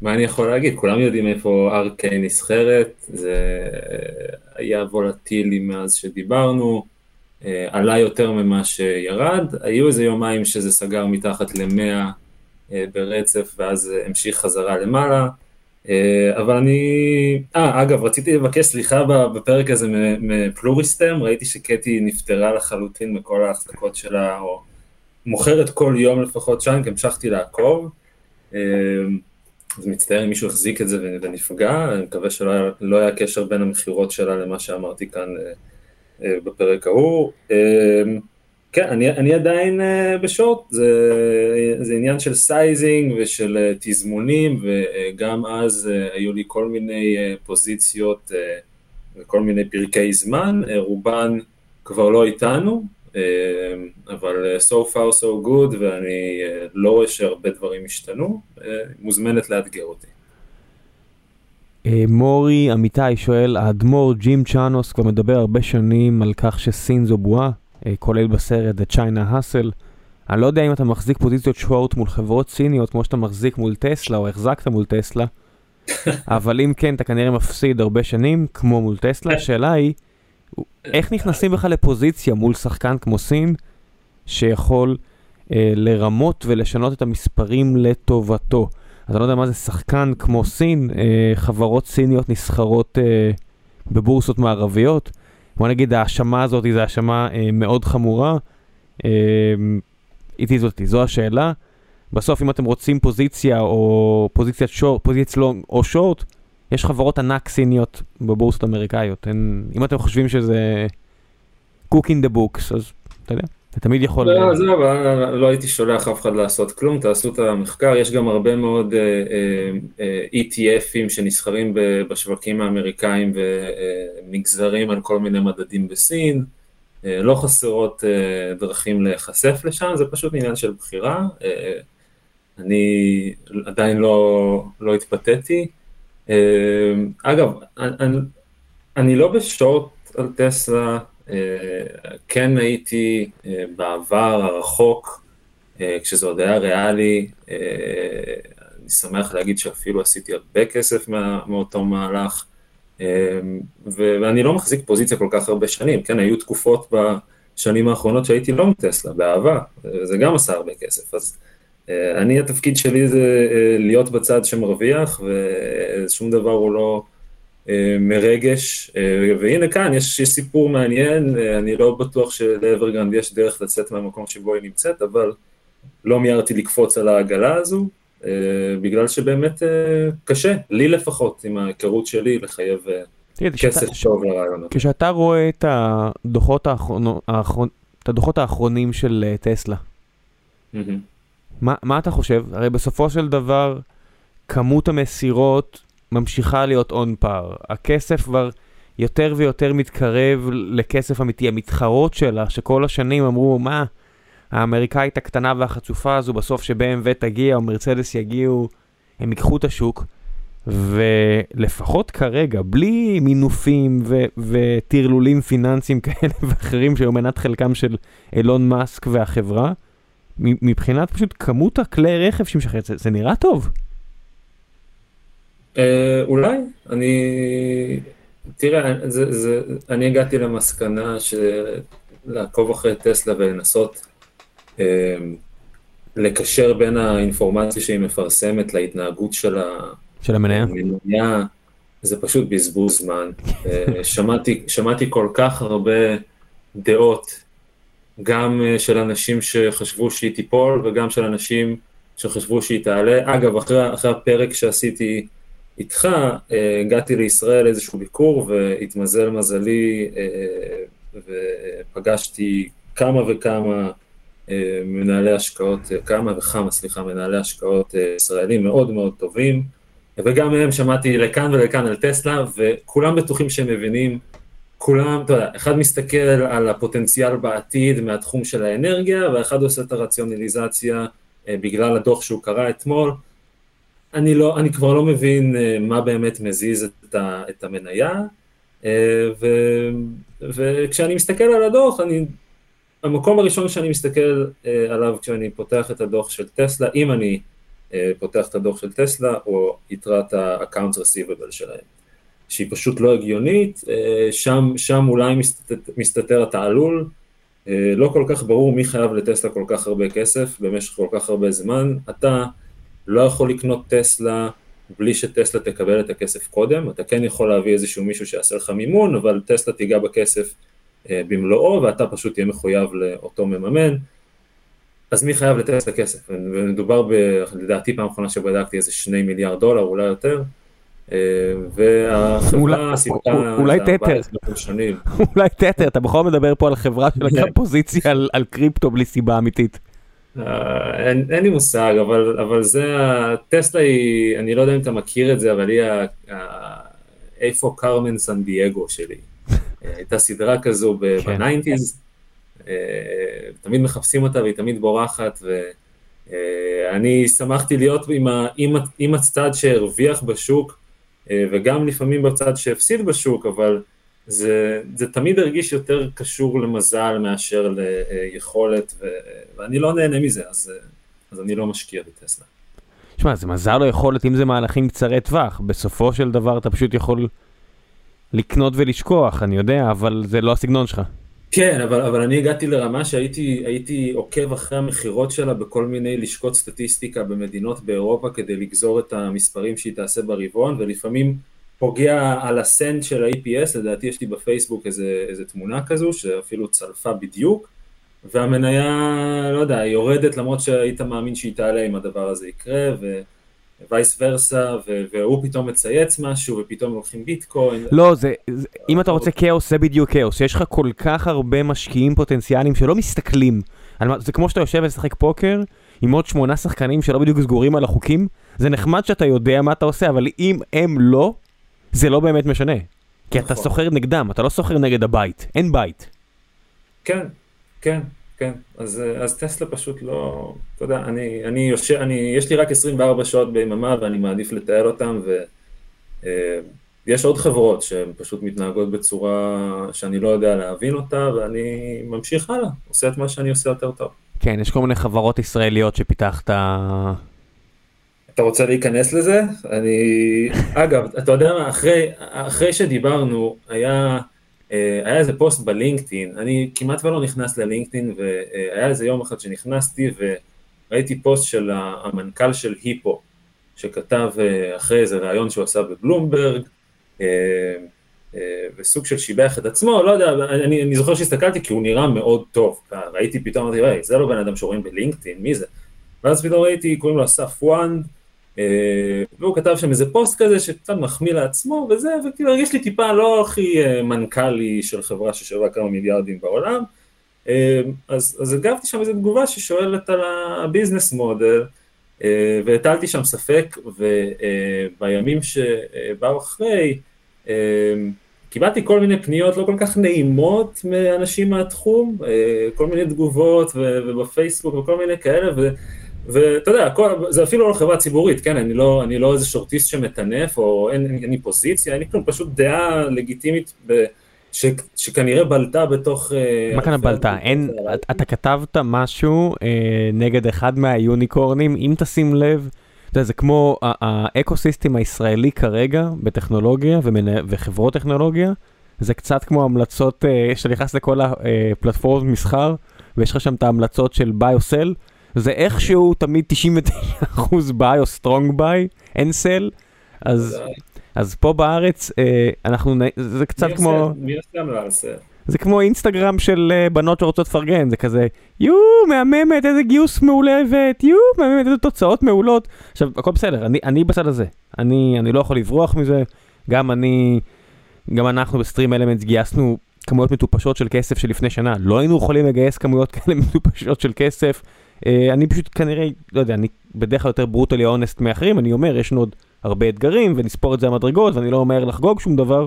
מה אני יכול להגיד? כולם יודעים איפה ארקיי נסחרת, זה היה וולטילי מאז שדיברנו, עלה יותר ממה שירד, היו איזה יומיים שזה סגר מתחת ל-100 ברצף ואז המשיך חזרה למעלה, אבל אני, אה אגב רציתי לבקש סליחה בפרק הזה מפלוריסטם, ראיתי שקטי נפטרה לחלוטין מכל ההחזקות שלה, או מוכרת כל יום לפחות שם, כי המשכתי לעקוב. אז מצטער אם מישהו החזיק את זה ונפגע, אני מקווה שלא היה, לא היה קשר בין המכירות שלה למה שאמרתי כאן אה, אה, בפרק ההוא. אה, כן, אני, אני עדיין ב short, זה, זה עניין של sizing ושל תזמונים, וגם אז היו לי כל מיני פוזיציות וכל מיני פרקי זמן, רובן כבר לא איתנו, אבל אה, so far so good ואני אה, לא רואה שהרבה דברים השתנו, אה, מוזמנת לאתגר אותי. מורי אמיתי שואל, האדמו"ר ג'ים צ'אנוס כבר מדבר הרבה שנים על כך שסין זו בועה, כולל בסרט The China Hustle. אני לא יודע אם אתה מחזיק פוזיציות שורט מול חברות סיניות כמו שאתה מחזיק מול טסלה או החזקת מול טסלה, אבל אם כן אתה כנראה מפסיד הרבה שנים כמו מול טסלה, השאלה היא איך נכנסים בכלל לפוזיציה מול שחקן כמו סין, שיכול אה, לרמות ולשנות את המספרים לטובתו? אז אני לא יודע מה זה שחקן כמו סין, אה, חברות סיניות נסחרות אה, בבורסות מערביות. בוא נגיד ההאשמה הזאת היא האשמה אה, מאוד חמורה. אה, איתי זאתי, זו השאלה. בסוף אם אתם רוצים פוזיציה או פוזיציית שורט, פוזיציית לונג או שורט, יש חברות ענק סיניות בבורסות אמריקאיות, הן, אם אתם חושבים שזה cook in the books, אז אתה יודע, אתה תמיד יכול... לא, עזוב, לא הייתי שולח אף אחד לעשות כלום, תעשו את המחקר, יש גם הרבה מאוד uh, uh, ETFים שנסחרים בשווקים האמריקאים ונגזרים על כל מיני מדדים בסין, לא חסרות דרכים להיחשף לשם, זה פשוט עניין של בחירה. אני עדיין לא, לא התפתיתי. אמ, אגב, אני, אני לא בשורט על טסלה, אה, כן הייתי אה, בעבר הרחוק, אה, כשזה עוד היה ריאלי, אני שמח להגיד שאפילו עשיתי הרבה כסף מה, מאותו מהלך, ואני לא מחזיק פוזיציה כל כך הרבה שנים, כן, היו תקופות בשנים האחרונות שהייתי לא מטסלה, באהבה, זה גם עשה הרבה כסף, אז אני, התפקיד שלי זה אה, להיות בצד שמרוויח, ושום דבר הוא לא אה, מרגש. והנה כאן, יש, יש סיפור מעניין, אני לא בטוח של Evergrande יש דרך לצאת מהמקום שבו היא נמצאת, אבל לא מיהרתי לקפוץ על העגלה הזו, בגלל שבאמת קשה, לי לפחות, עם ההיכרות שלי, לחייב כסף טוב לרעיון הזה. כשאתה רואה את הדוחות, האחרונ... האחרונ... את הדוחות האחרונים של טסלה, mm-hmm. מה, מה אתה חושב? הרי בסופו של דבר, כמות המסירות ממשיכה להיות און פאר. הכסף כבר יותר ויותר מתקרב לכסף אמיתי. המתחרות שלה, שכל השנים אמרו, מה, האמריקאית הקטנה והחצופה הזו, בסוף ש-BMW תגיע או מרצדס יגיעו, הם ייקחו את השוק. ולפחות כרגע, בלי מינופים וטרלולים פיננסיים כאלה ואחרים שהיו מנת חלקם של אילון מאסק והחברה, מבחינת פשוט כמות הכלי רכב שמשחררת, זה, זה נראה טוב. אה, אולי, אני... תראה, זה, זה, אני הגעתי למסקנה שלעקוב אחרי טסלה ולנסות אה, לקשר בין האינפורמציה שהיא מפרסמת להתנהגות של. של המניה. המניה, זה פשוט בזבוז זמן. אה, שמעתי, שמעתי כל כך הרבה דעות גם אה, של אנשים שחשבו שהיא תיפול וגם של אנשים שחשבו שהיא תעלה. אגב, אחרי, אחרי הפרק שעשיתי איתך, אה, הגעתי לישראל איזשהו ביקור והתמזל מזלי אה, ופגשתי כמה וכמה מנהלי השקעות, כמה וכמה, סליחה, מנהלי השקעות ישראלים מאוד מאוד טובים, וגם מהם שמעתי לכאן ולכאן על טסלה, וכולם בטוחים שהם מבינים כולם, אתה יודע, אחד מסתכל על הפוטנציאל בעתיד מהתחום של האנרגיה, ואחד עושה את הרציונליזציה אה, בגלל הדוח שהוא קרא אתמול. אני, לא, אני כבר לא מבין אה, מה באמת מזיז את, ה, את המניה, אה, ו, וכשאני מסתכל על הדוח, אני, המקום הראשון שאני מסתכל עליו כשאני פותח את הדוח של טסלה, אם אני פותח את הדוח של טסלה, או יתרת ה-accounts receivable שלהם. שהיא פשוט לא הגיונית, אה, שם, שם אולי מסתתר, מסתתר התעלול, לא כל כך ברור מי חייב לטסלה כל כך הרבה כסף במשך כל כך הרבה זמן. אתה לא יכול לקנות טסלה בלי שטסלה תקבל את הכסף קודם, אתה כן יכול להביא איזשהו מישהו שיעשה לך מימון, אבל טסלה תיגע בכסף במלואו ואתה פשוט תהיה מחויב לאותו מממן. אז מי חייב לטסלה כסף? ומדובר ב... לדעתי פעם אחרונה שבדקתי איזה שני מיליארד דולר, אולי יותר. והחברה סיפקה... אולי Tether. אולי Tether, אתה בכל מדבר פה על חברה שלקחה פוזיציה על קריפטו בלי סיבה אמיתית. אין לי מושג, אבל זה, טסלה היא, אני לא יודע אם אתה מכיר את זה, אבל היא איפה קרמן סן דייגו שלי. הייתה סדרה כזו ב nineties, תמיד מחפשים אותה והיא תמיד בורחת, ואני שמחתי להיות עם הצד שהרוויח בשוק, וגם לפעמים בצד שהפסיד בשוק, אבל זה, זה תמיד הרגיש יותר קשור למזל מאשר ליכולת, ו, ואני לא נהנה מזה, אז, אז אני לא משקיע בטסלה. תשמע, זה מזל או יכולת אם זה מהלכים קצרי טווח, בסופו של דבר אתה פשוט יכול לקנות ולשכוח, אני יודע, אבל זה לא הסגנון שלך. כן, אבל, אבל אני הגעתי לרמה שהייתי עוקב אחרי המכירות שלה בכל מיני לשכות סטטיסטיקה במדינות באירופה כדי לגזור את המספרים שהיא תעשה ברבעון, ולפעמים פוגע על הסנט של ה-EPS, לדעתי יש לי בפייסבוק איזה, איזה תמונה כזו שאפילו צלפה בדיוק, והמניה, לא יודע, יורדת למרות שהיית מאמין שהיא תעלה אם הדבר הזה יקרה, ווייס ורסה, והוא פתאום מצייץ משהו, ופתאום לוקחים ביטקוין. לא, זה, זה, אם אתה רוצה כאוס, זה בדיוק כאוס. יש לך כל כך הרבה משקיעים פוטנציאליים שלא מסתכלים. זה כמו שאתה יושב ולשחק פוקר עם עוד שמונה שחקנים שלא בדיוק סגורים על החוקים. זה נחמד שאתה יודע מה אתה עושה, אבל אם הם לא, זה לא באמת משנה. כי אתה נכון. סוחר נגדם, אתה לא סוחר נגד הבית, אין בית. כן, כן, כן. אז, אז טסלה פשוט לא, אתה יודע, אני, אני יושב, אני, יש לי רק 24 שעות ביממה ואני מעדיף לתאר אותם, ויש אה, עוד חברות שהן פשוט מתנהגות בצורה שאני לא יודע להבין אותה, ואני ממשיך הלאה, עושה את מה שאני עושה יותר טוב. כן, יש כל מיני חברות ישראליות שפיתחת אתה רוצה להיכנס לזה? אני... אגב, אתה יודע מה, אחרי, אחרי שדיברנו, היה, אה, היה איזה פוסט בלינקדאין, אני כמעט ולא נכנס ללינקדאין, והיה איזה יום אחד שנכנסתי וראיתי פוסט של המנכ"ל של היפו, שכתב אה, אחרי איזה ראיון שהוא עשה בבלומברג, אה, וסוג של שיבח את עצמו, לא יודע, אני, אני זוכר שהסתכלתי כי הוא נראה מאוד טוב, ראיתי פתאום, אמרתי, זה לא בן אדם שרואים בלינקדאין, מי זה? ואז פתאום ראיתי, קוראים לו אסף אה, והוא כתב שם איזה פוסט כזה שקצת מחמיא לעצמו וזה, וכאילו הרגיש לי טיפה לא הכי אה, מנכ"לי של חברה ששווה כמה מיליארדים בעולם, אה, אז, אז הגבתי שם איזו תגובה ששואלת על הביזנס מודל, והטלתי שם ספק, ובימים שבאו אחרי, קיבלתי כל מיני פניות לא כל כך נעימות מאנשים מהתחום, כל מיני תגובות ובפייסבוק וכל מיני כאלה, ואתה יודע, הכל, זה אפילו לא חברה ציבורית, כן, אני לא, אני לא איזה שורטיסט שמטנף, או אין, אין לי פוזיציה, אין לי כלום, פשוט דעה לגיטימית ב, ש, שכנראה בלטה בתוך... אה, מה כאן בלטה? אין, אתה כתבת משהו אה, נגד אחד מה-unicorns, אם תשים לב, אתה יודע, זה כמו ה-ecosystem הישראלי כרגע בטכנולוגיה ומניות, וחברות טכנולוגיה, זה קצת כמו המלצות, אה, שאתה נכנס לכל הפלטפורמות מסחר, ויש לך שם את ההמלצות של buy או sell, זה איכשהו תמיד 99% buy או strong buy, אין sell, אז, אז פה בארץ אה, אנחנו, זה קצת מי כמו... עושה, מי עושה? זה כמו אינסטגרם של uh, בנות שרוצות לפרגן, זה כזה, יואו, מהממת, איזה גיוס מעולה הבאת, יואו, מהממת, איזה תוצאות מעולות. עכשיו, הכל בסדר, אני, אני בצד הזה, אני, אני לא יכול לברוח מזה, גם אני, גם אנחנו בסטרים אלמנטס גייסנו כמויות מטופשות של כסף שלפני שנה, לא היינו יכולים לגייס כמויות כאלה מטופשות של כסף. אה, אני פשוט כנראה, לא יודע, אני בדרך כלל יותר ברוטלי אונסט מאחרים, אני אומר, יש לנו עוד הרבה אתגרים, ונספור את זה המדרגות, ואני לא אומר לחגוג שום דבר.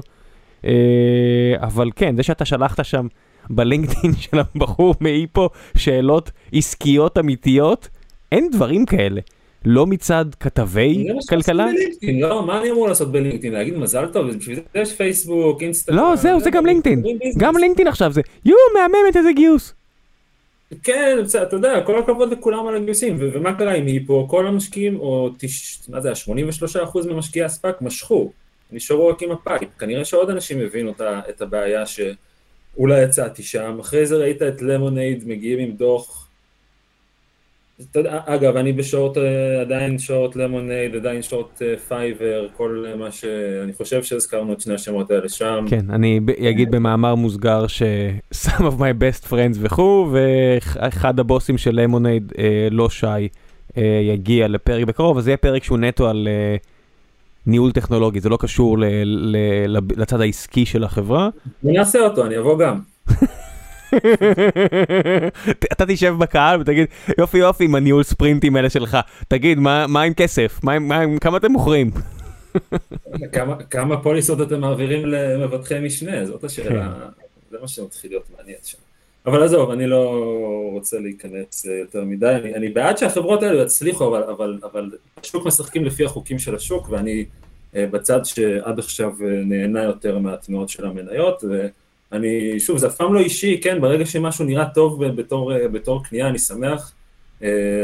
אה, אבל כן, זה שאתה שלחת שם בלינקדאין של הבחור מאיפו שאלות עסקיות אמיתיות, אין דברים כאלה. לא מצד כתבי כלכלה? לא, מה אני אמור לעשות בלינקדאין? להגיד מזל טוב, בשביל זה יש פייסבוק, אינסטגרם. לא, זהו, זה גם לינקדאין. גם לינקדאין עכשיו זה, יואו, מהממת, איזה גיוס. כן, בסדר, אתה יודע, כל הכבוד לכולם על הגיוסים, ומה קרה עם היפו? כל המשקיעים, או מה זה, 83% ממשקיעי ה-SPAC משכו, נשארו רק עם ה-PIPE. כנראה שעוד אנשים הבינו את הבעיה ש... אולי יצאתי שם, אחרי זה ראית את למונייד מגיעים עם דוח. אגב, אני ב-short, אה, עדיין short למונייד, עדיין short פייבר, כל מה ש... אני חושב שהזכרנו את שני השמות האלה שם. כן, אני אגיד במאמר מוסגר ש- some of my best friends וכו', ואחד הבוסים של למונייד, לא שי, יגיע לפרק בקרוב, אז זה יהיה פרק שהוא נטו על ניהול טכנולוגי, זה לא קשור לצד העסקי של החברה. אני אעשה אותו, אני אבוא גם. אתה תשב בקהל ותגיד יופי יופי עם הניהול ספרינטים האלה שלך, תגיד מה עם כסף, כמה אתם מוכרים? כמה פוליסות אתם מעבירים למבטחי משנה, זאת השאלה, זה מה שמתחיל להיות מעניין שם. אבל עזוב, אני לא רוצה להיכנס יותר מדי, אני, אני בעד שהחברות האלו יצליחו, אבל, אבל, אבל השוק משחקים לפי החוקים של השוק, ואני בצד שעד עכשיו נהנה יותר מהתנועות של המניות, ואני, שוב, זה אף פעם לא אישי, כן, ברגע שמשהו נראה טוב בתור, בתור קנייה, אני שמח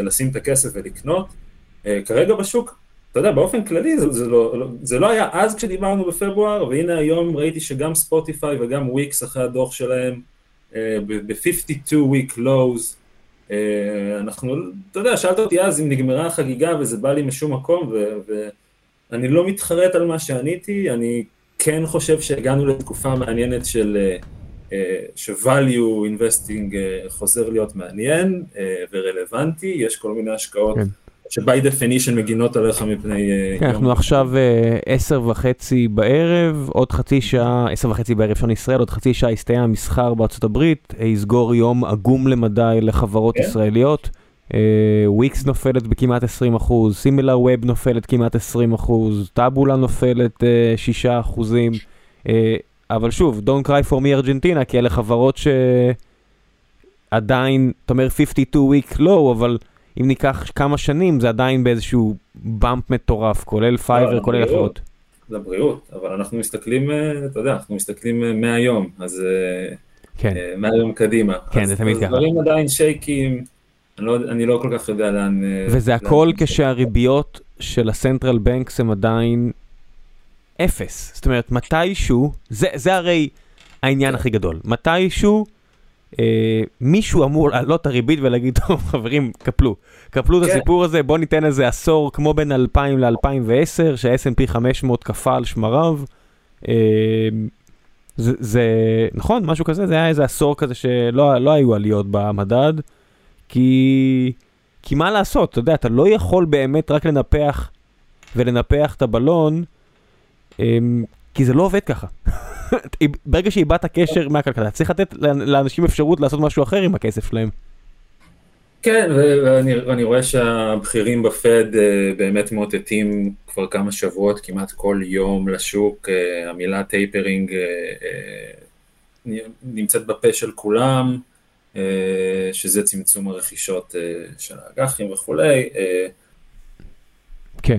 לשים את הכסף ולקנות. כרגע בשוק, אתה יודע, באופן כללי זה, זה, לא, זה לא היה אז כשדיברנו בפברואר, והנה היום ראיתי שגם ספוטיפיי וגם וויקס אחרי הדוח שלהם, ב-52 week lows, אנחנו, אתה יודע, שאלת אותי אז אם נגמרה החגיגה וזה בא לי משום מקום, ואני לא מתחרט על מה שעניתי, אני כן חושב שהגענו לתקופה מעניינת של, ש-value investing חוזר להיות מעניין ורלוונטי, יש כל מיני השקעות. כן. שby definition מגינות עליך מפני... כן, אנחנו עכשיו עשר וחצי בערב, עוד חצי שעה, עשר וחצי בערב שעון ישראל, עוד חצי שעה יסתיים המסחר בארצות הברית, יסגור יום עגום למדי לחברות ישראליות. וויקס נופלת בכמעט 20 אחוז, סימילר ווב נופלת כמעט 20 אחוז, טאבולה נופלת 6 אחוזים, אבל שוב, Don't cry for me ארגנטינה, כי אלה חברות שעדיין, אתה אומר 52 week low, אבל... אם ניקח כמה שנים, זה עדיין באיזשהו bump מטורף, כולל פייבר, לא, כולל אחרות. זה בריאות, אבל אנחנו מסתכלים, אתה יודע, אנחנו מסתכלים מהיום, אז כן. מהיום קדימה. כן, זה תמיד ככה. דברים עדיין שייקים, אני לא, אני לא כל כך יודע לאן... וזה הכל כשהריביות של הסנטרל בנקס הם עדיין אפס. זאת אומרת, מתישהו, זה, זה הרי העניין כן. הכי גדול, מתישהו... אה, מישהו אמור לעלות את הריבית ולהגיד, טוב חברים, קפלו. קפלו את כן. הסיפור הזה, בוא ניתן איזה עשור כמו בין 2000 ל-2010, שה-S&P 500 קפא על שמריו. אה, זה, זה נכון, משהו כזה, זה היה איזה עשור כזה שלא לא היו עליות במדד, כי, כי מה לעשות, אתה יודע, אתה לא יכול באמת רק לנפח ולנפח את הבלון, אה, כי זה לא עובד ככה. ברגע שאיבדת קשר מהכלכלה, צריך לתת לאנשים אפשרות לעשות משהו אחר עם הכסף שלהם. כן, ואני רואה שהבכירים בפד אה, באמת מאותתים כבר כמה שבועות, כמעט כל יום לשוק, אה, המילה tapering אה, נמצאת בפה של כולם, שזה צמצום הרכישות של האג"חים וכולי. כן.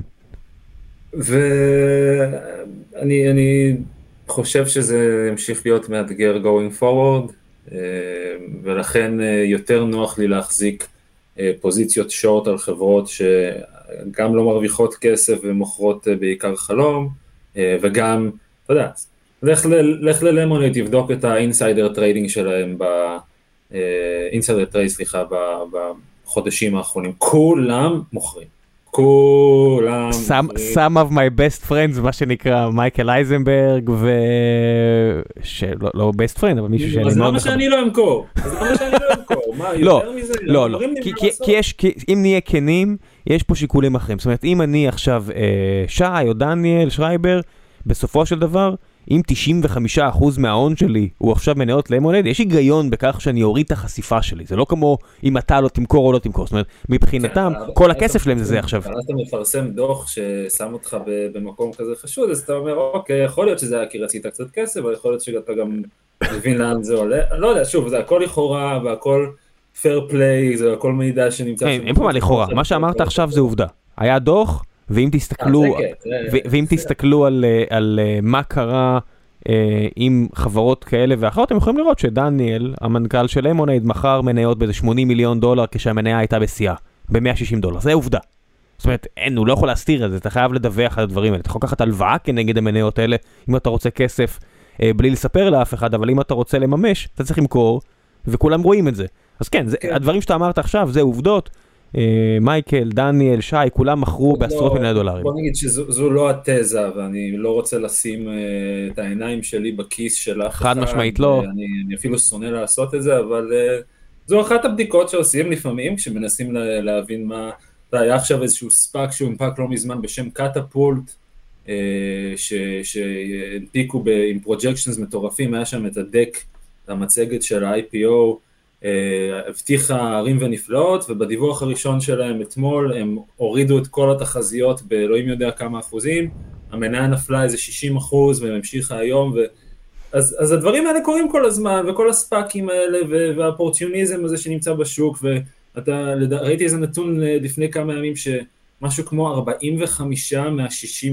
ואני חושב שזה ימשיך להיות מאתגר going forward, אה, ולכן אה, יותר נוח לי להחזיק אה, פוזיציות שורט על חברות שגם לא מרוויחות כסף ומוכרות בעיקר חלום, וגם, אתה יודע, לך, לך ללמונייד, תבדוק את ה-insider trading שלהם, insider trade, סליחה, בחודשים האחרונים, כולם מוכרים. כולם. Some of my best friends, מה שנקרא מייקל אייזנברג, ו... שלא לא best friend, אבל מישהו שאני מאוד... אז למה שאני לא אמכור? אז למה שאני לא אמכור? מה, לא, יותר מזה? לא, לא, כי יש, אם נהיה כנים, יש פה שיקולים אחרים. זאת אומרת, אם אני עכשיו אה, שי או דניאל שרייבר, בסופו של דבר, אם 95% מההון שלי הוא עכשיו מניות למונד, יש היגיון בכך שאני אוריד את החשיפה שלי. זה לא כמו אם אתה לא תמכור או לא תמכור. זאת אומרת, מבחינתם, כן, כל הכסף שלהם זה זה עכשיו. אבל אתה מפרסם דוח ששם אותך במקום כזה חשוד, אז אתה אומר, אוקיי, יכול להיות שזה היה כי רצית קצת כסף, אבל יכול להיות שאתה גם מבין לאן זה עולה. לא יודע, שוב, זה הכל לכאורה והכל פייר פליי, זה הכל מידע שנמצא... אין פה מה לכאורה, מה שאמרת עכשיו זה עובדה. היה דוח, ואם תסתכלו, אה, ואם תסתכלו על, אה, על אה, מה קרה עם חברות כאלה ואחרות, אתם יכולים לראות שדניאל, המנכ"ל של אמונייד, מכר מניות באיזה 80 מיליון דולר כשהמניה הייתה בשיאה, ב-160 דולר, זה עובדה. זאת אומרת, אין, הוא לא יכול להסתיר את זה, אתה חייב לדווח על הדברים האלה. אתה יכול לקחת הלוואה כנגד המניות האלה, אם אתה רוצה כסף בלי לספר לאף אחד, אבל אם אתה רוצה לממש, אתה צריך למכור, וכולם רואים את זה. אז כן, זה, כן. הדברים שאתה אמרת עכשיו זה עובדות. אה, מייקל, דניאל, שי, כולם מכרו בעשרות לא, מיליוני דולרים. בוא נגיד שזו לא התזה, ואני לא רוצה לשים uh, את העיניים שלי בכיס של אף אחד. חד משמעית לא. אני, אפילו שונא לעשות את זה, אבל uh, זו אחת הבדיקות שעושים לפעמים, כשמנסים לה, להבין מה... היה עכשיו איזשהו ספאק שהונפק לא מזמן בשם קטפולט, שהנפיקו עם פרוג'קשנס מטורפים, היה שם את הדק, המצגת של ה-IPO, אה, הבטיחה ערים ונפלאות, ובדיווח הראשון שלהם אתמול הם הורידו את כל התחזיות באלוהים יודע כמה אחוזים, המניה נפלה איזה 60 אחוז והם המשיכה היום, ו... אז, אז הדברים האלה קורים כל הזמן, וכל הספאקים האלה, והאופורטיוניזם הזה שנמצא בשוק, ואתה, ראיתי איזה נתון אה, לפני כמה ימים שמשהו כמו 45 מה-60,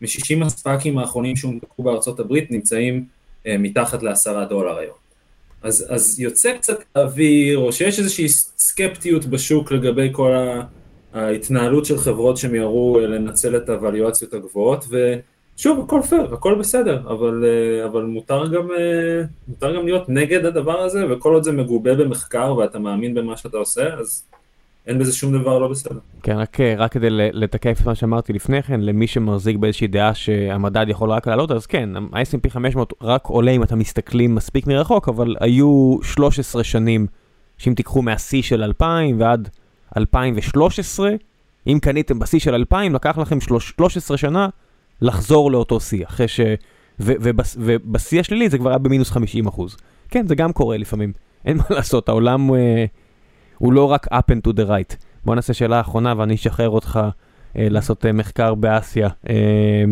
מ-60 הספאקים האחרונים שהונפקו בארצות הברית נמצאים אה, מתחת לעשרה דולר היום. אז, אז יוצא קצת אוויר, או שיש איזושהי סקפטיות בשוק לגבי כל ההתנהלות של חברות שמיהרו לנצל את הווליואציות הגבוהות, ושוב, הכל פייר, הכל בסדר, אבל, אבל מותר, גם, מותר גם להיות נגד הדבר הזה, וכל עוד זה מגובה במחקר ואתה מאמין במה שאתה עושה, אז אין בזה שום דבר לא בסדר. כן, רק, רק כדי לתקף את מה שאמרתי לפני כן, למי שמחזיק באיזושהי דעה שהמדד יכול רק לעלות, אז כן, ה-S&P 500 רק עולה אם אתם מסתכלים מספיק מרחוק, אבל היו 13 שנים, שאם תיקחו מהשיא של 2000 ועד 2013, אם קניתם בשיא של 2000, לקח לכם 13 שנה לחזור לאותו שיא, אחרי ש... ובשיא השלילי זה כבר היה במינוס 50 אחוז. כן, זה גם קורה לפעמים, אין מה לעשות, העולם... הוא לא רק up and to the right. בוא נעשה שאלה אחרונה ואני אשחרר אותך אה, לעשות אה, מחקר באסיה. אה,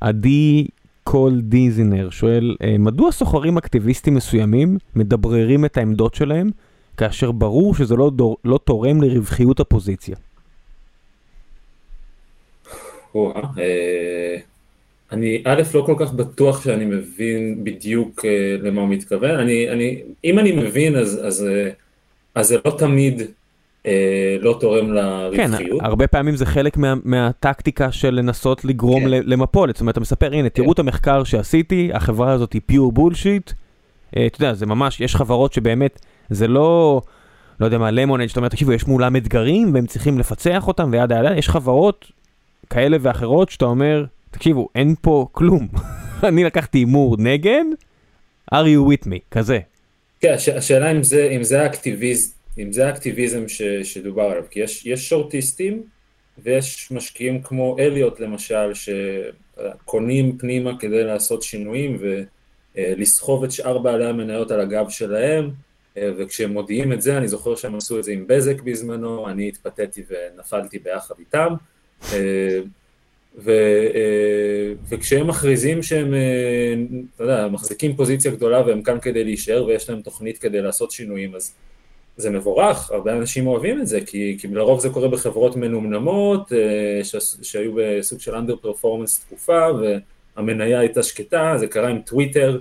עדי קול דיזינר שואל, אה, מדוע סוחרים אקטיביסטים מסוימים מדבררים את העמדות שלהם, כאשר ברור שזה לא, דור, לא תורם לרווחיות הפוזיציה? אה, אני א', לא כל כך בטוח שאני מבין בדיוק uh, למה הוא מתכוון, אני, אני, אם אני מבין אז, אז, uh, אז זה לא תמיד uh, לא תורם לרווחיות. כן, הרבה פעמים זה חלק מה, מהטקטיקה של לנסות לגרום כן. למפולת, זאת אומרת אתה מספר הנה תראו כן. את המחקר שעשיתי, החברה הזאת היא פיור בולשיט, uh, אתה יודע זה ממש, יש חברות שבאמת זה לא... לא יודע מה, למונד, שאתה אומר, תקשיבו, יש מולם אתגרים והם צריכים לפצח אותם וידה ידה, יש חברות כאלה ואחרות שאתה אומר, תקשיבו, אין פה כלום. אני לקחתי הימור נגד, are you with me, כזה. כן, הש, השאלה אם זה, אם זה האקטיביזם, אם זה האקטיביזם ש, שדובר עליו, כי יש, יש שורטיסטים ויש משקיעים כמו אליוט למשל, שקונים פנימה כדי לעשות שינויים ולסחוב את שאר בעלי המניות על הגב שלהם, וכשהם מודיעים את זה, אני זוכר שהם עשו את זה עם בזק בזמנו, אני התפתיתי ונפלתי ביחד איתם. ו, אה, וכשהם מכריזים שהם, אה, אתה יודע, מחזיקים פוזיציה גדולה והם כאן כדי להישאר ויש להם תוכנית כדי לעשות שינויים, אז זה מבורך, הרבה אנשים אוהבים את זה, כי, כי לרוב זה קורה בחברות מנומנמות, אה, ש, שהיו בסוג של under performance תקופה, והמניה הייתה שקטה, זה קרה עם טוויטר,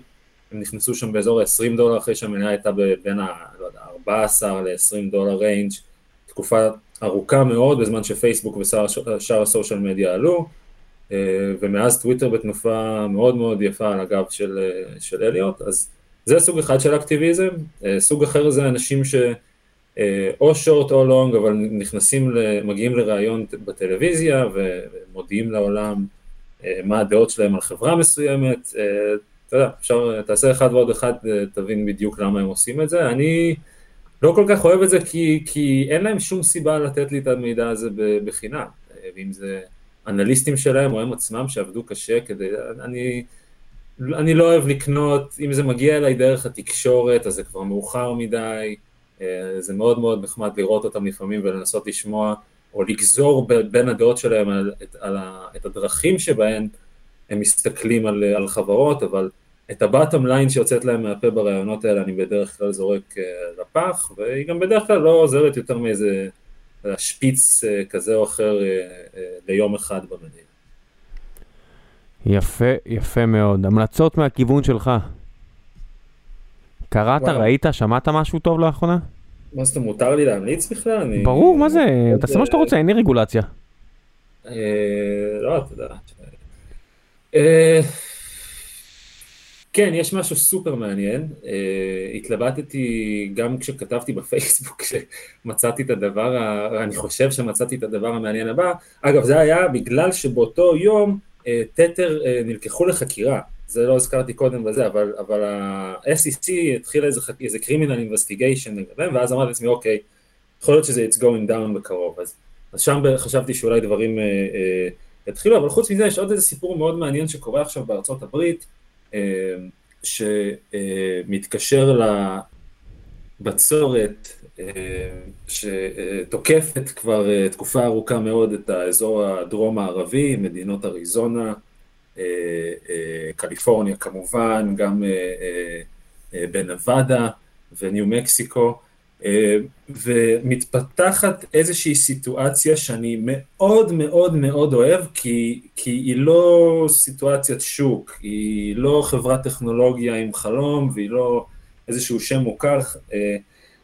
הם נכנסו שם באזור ה-20 דולר אחרי שהמניה הייתה בין ה... לא יודע, 14 ל-20 דולר range, תקופה ארוכה מאוד, בזמן שפייסבוק ושאר הסושיאל מדיה עלו, ומאז טוויטר בתנופה מאוד מאוד יפה על הגב של, אה, של אליוט, אז זה סוג אחד של אקטיביזם, אה, סוג אחר זה אנשים שאו שורט או לונג, אבל נכנסים, מגיעים לראיון בטלוויזיה ומודיעים לעולם מה הדעות שלהם על חברה מסוימת, אתה יודע, אפשר, תעשה אחד ועוד אחד, תבין בדיוק למה הם עושים את זה, אני לא כל כך אוהב את זה כי, כי אין להם שום סיבה לתת לי את המידע הזה בחינם, ואם זה... אנליסטים שלהם או הם עצמם שעבדו קשה כדי, אני, אני לא אוהב לקנות, אם זה מגיע אליי דרך התקשורת אז זה כבר מאוחר מדי, אה, זה מאוד מאוד נחמד לראות אותם לפעמים ולנסות לשמוע או לגזור בין הדעות שלהם על, את, על ה, את הדרכים שבהן הם מסתכלים על, על חברות, אבל את הבטם ליין שיוצאת להם מהפה ברעיונות האלה אני בדרך כלל זורק אה, לפח, והיא גם בדרך כלל לא עוזרת יותר מאיזה שפיץ אה, כזה או אחר אה, אה, ליום אחד במדינה. יפה, יפה מאוד. המלצות מהכיוון שלך. קראת, וואו. ראית, שמעת משהו טוב לאחרונה? מה זאת, מותר לי להמליץ בכלל? אני... ברור, מה זה? תעשה מה שאתה רוצה, אין לי רגולציה. לא, אתה יודע. כן, יש משהו סופר מעניין. Uh, התלבטתי גם כשכתבתי בפייסבוק, שמצאתי את הדבר, ה... אני חושב שמצאתי את הדבר המעניין הבא. אגב, זה היה בגלל שבאותו יום תתר uh, uh, נלקחו לחקירה. זה לא הזכרתי קודם בזה, אבל, אבל ה-SEC התחילה איזה, איזה criminal investigation לגביהם, ואז אמרתי לעצמי, אוקיי, יכול להיות שזה it's going down בקרוב. אז, אז שם חשבתי שאולי דברים... Uh, uh, יתחילו, אבל חוץ מזה יש עוד איזה סיפור מאוד מעניין שקורה עכשיו בארצות הברית, שמתקשר לבצורת אה, שתוקפת כבר אה, תקופה ארוכה מאוד את האזור הדרום הערבי, מדינות אריזונה, קליפורניה כמובן, גם בנבדה וניו מקסיקו. אה, ומתפתחת איזושהי סיטואציה שאני מאוד מאוד מאוד אוהב, כי, כי היא לא סיטואציית שוק, היא לא חברת טכנולוגיה עם חלום, והיא לא איזשהו שם מוכר. אה,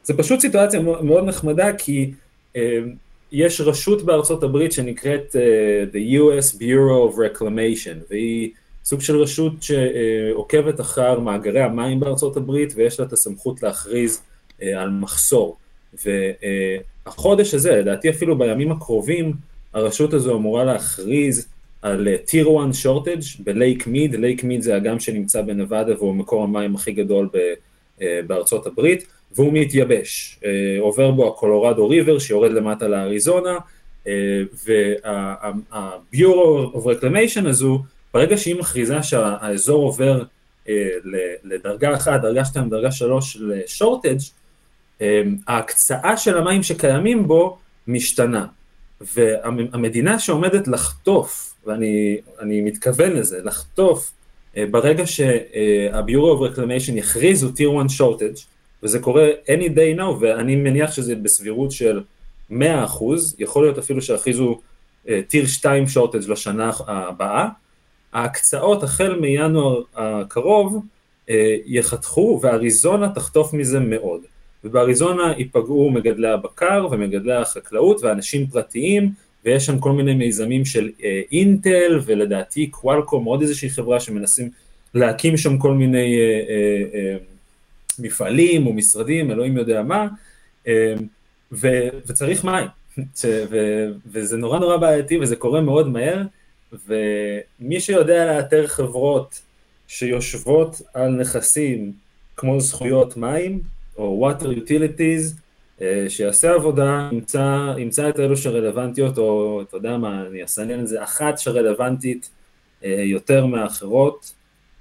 זה פשוט סיטואציה מאוד נחמדה, כי אה, יש רשות בארצות הברית שנקראת The US Bureau of Reclamation, והיא סוג של רשות שעוקבת אחר מאגרי המים בארצות הברית, ויש לה את הסמכות להכריז על מחסור. והחודש הזה, לדעתי אפילו בימים הקרובים, הרשות הזו אמורה להכריז על טיר 1 שורטג' בלייק מיד, לייק מיד זה אגם שנמצא בנבדה והוא מקור המים הכי גדול אה, בארצות הברית, והוא מתייבש. אה, עובר בו הקולורדו ריבר שיורד למטה לאריזונה, וה-Bureau of Reclamation הזו, ברגע שהיא מכריזה שהאזור עובר לדרגה 1, דרגה 2, דרגה 3 לשורטג', ההקצאה של המים שקיימים בו משתנה. והמדינה שעומדת לחטוף, ואני מתכוון לזה, לחטוף אה, ברגע שה-Bureau of Reclamation יכריזו Tier 1 shortage, וזה קורה any day now, ואני מניח שזה בסבירות של 100%, יכול להיות אפילו שיכריזו אה, Tier 2 shortage לשנה הבאה, ההקצאות החל מינואר הקרוב אה, יחתכו, ואריזונה תחטוף מזה מאוד. ובאריזונה ייפגעו מגדלי הבקר ומגדלי החקלאות ואנשים פרטיים, ויש שם כל מיני מיזמים של אה, אינטל ולדעתי קוואלקום, עוד איזושהי חברה שמנסים להקים שם כל מיני אה, אה, אה, מפעלים או משרדים, אלוהים יודע מה, אה, ו, וצריך מים, ו, וזה נורא נורא בעייתי וזה קורה מאוד מהר, ומי שיודע לאתר חברות שיושבות על נכסים כמו זכויות מים, או water utilities, אה, שיעשה עבודה, ימצא, ימצא את אלו שרלוונטיות, או אתה יודע מה, אני אסנן את זה, אחת שרלוונטית אה, יותר מאחרות.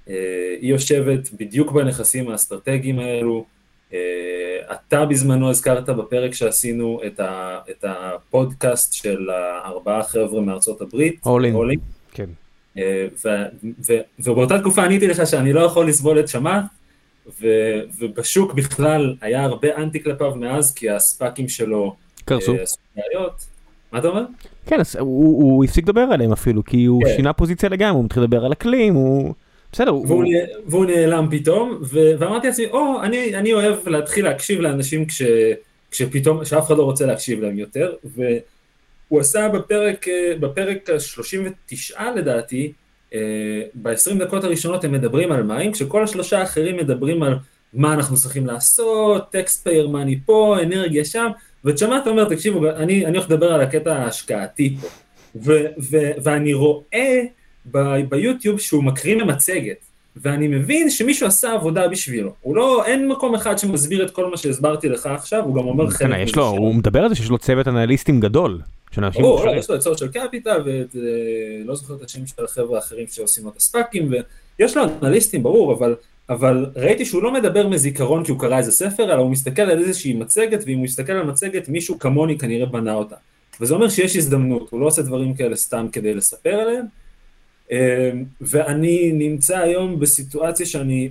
אה, היא יושבת בדיוק בנכסים האסטרטגיים האלו. אתה בזמנו הזכרת בפרק שעשינו את, ה, את הפודקאסט של הארבעה חבר'ה מארצות הברית. הולין. כן. ו, ו, ובאותה תקופה עניתי לך שאני לא יכול לסבול את שמעת, ו, ובשוק בכלל היה הרבה אנטי כלפיו מאז, כי הספאקים שלו קרסו. אה. מה אתה אומר? כן, אז הוא, הוא הפסיק לדבר עליהם אפילו, כי הוא כן. שינה פוזיציה לגמרי, הוא מתחיל לדבר על אקלים, הוא... בסדר. והוא, הוא... והוא נעלם פתאום, ו... ואמרתי לעצמי, או, אני, אני אוהב להתחיל להקשיב לאנשים כש... כשפתאום, שאף אחד לא רוצה להקשיב להם יותר, והוא עשה בפרק, אה, בפרק ה-39 לדעתי, ב-20 דקות הראשונות הם מדברים על מים, כשכל השלושה האחרים מדברים על מה אנחנו צריכים לעשות, טקסט פייר מאני פה, אנרגיה שם, ושמעת אומר, תקשיבו, אני, אני הולך לדבר על הקטע ההשקעתי פה, ו, ו, ואני רואה ב, ביוטיוב שהוא מקריא ממצגת, ואני מבין שמישהו עשה עבודה בשבילו, הוא לא, אין מקום אחד שמסביר את כל מה שהסברתי לך עכשיו, הוא גם אומר חלק מזה. הוא מדבר על זה שיש לו צוות אנליסטים גדול. ברור, לא, יש לו את סושיאל קפיטל, ולא זוכר את השם של החבר'ה האחרים שעושים את הספאקים, ויש לו אנליסטים, ברור, אבל, אבל ראיתי שהוא לא מדבר מזיכרון כי הוא קרא איזה ספר, אלא הוא מסתכל על איזושהי מצגת, ואם הוא יסתכל על מצגת, מישהו כמוני כנראה בנה אותה. וזה אומר שיש הזדמנות, הוא לא עושה דברים כאלה סתם כדי לספר עליהם. אמ, ואני נמצא היום בסיטואציה שאני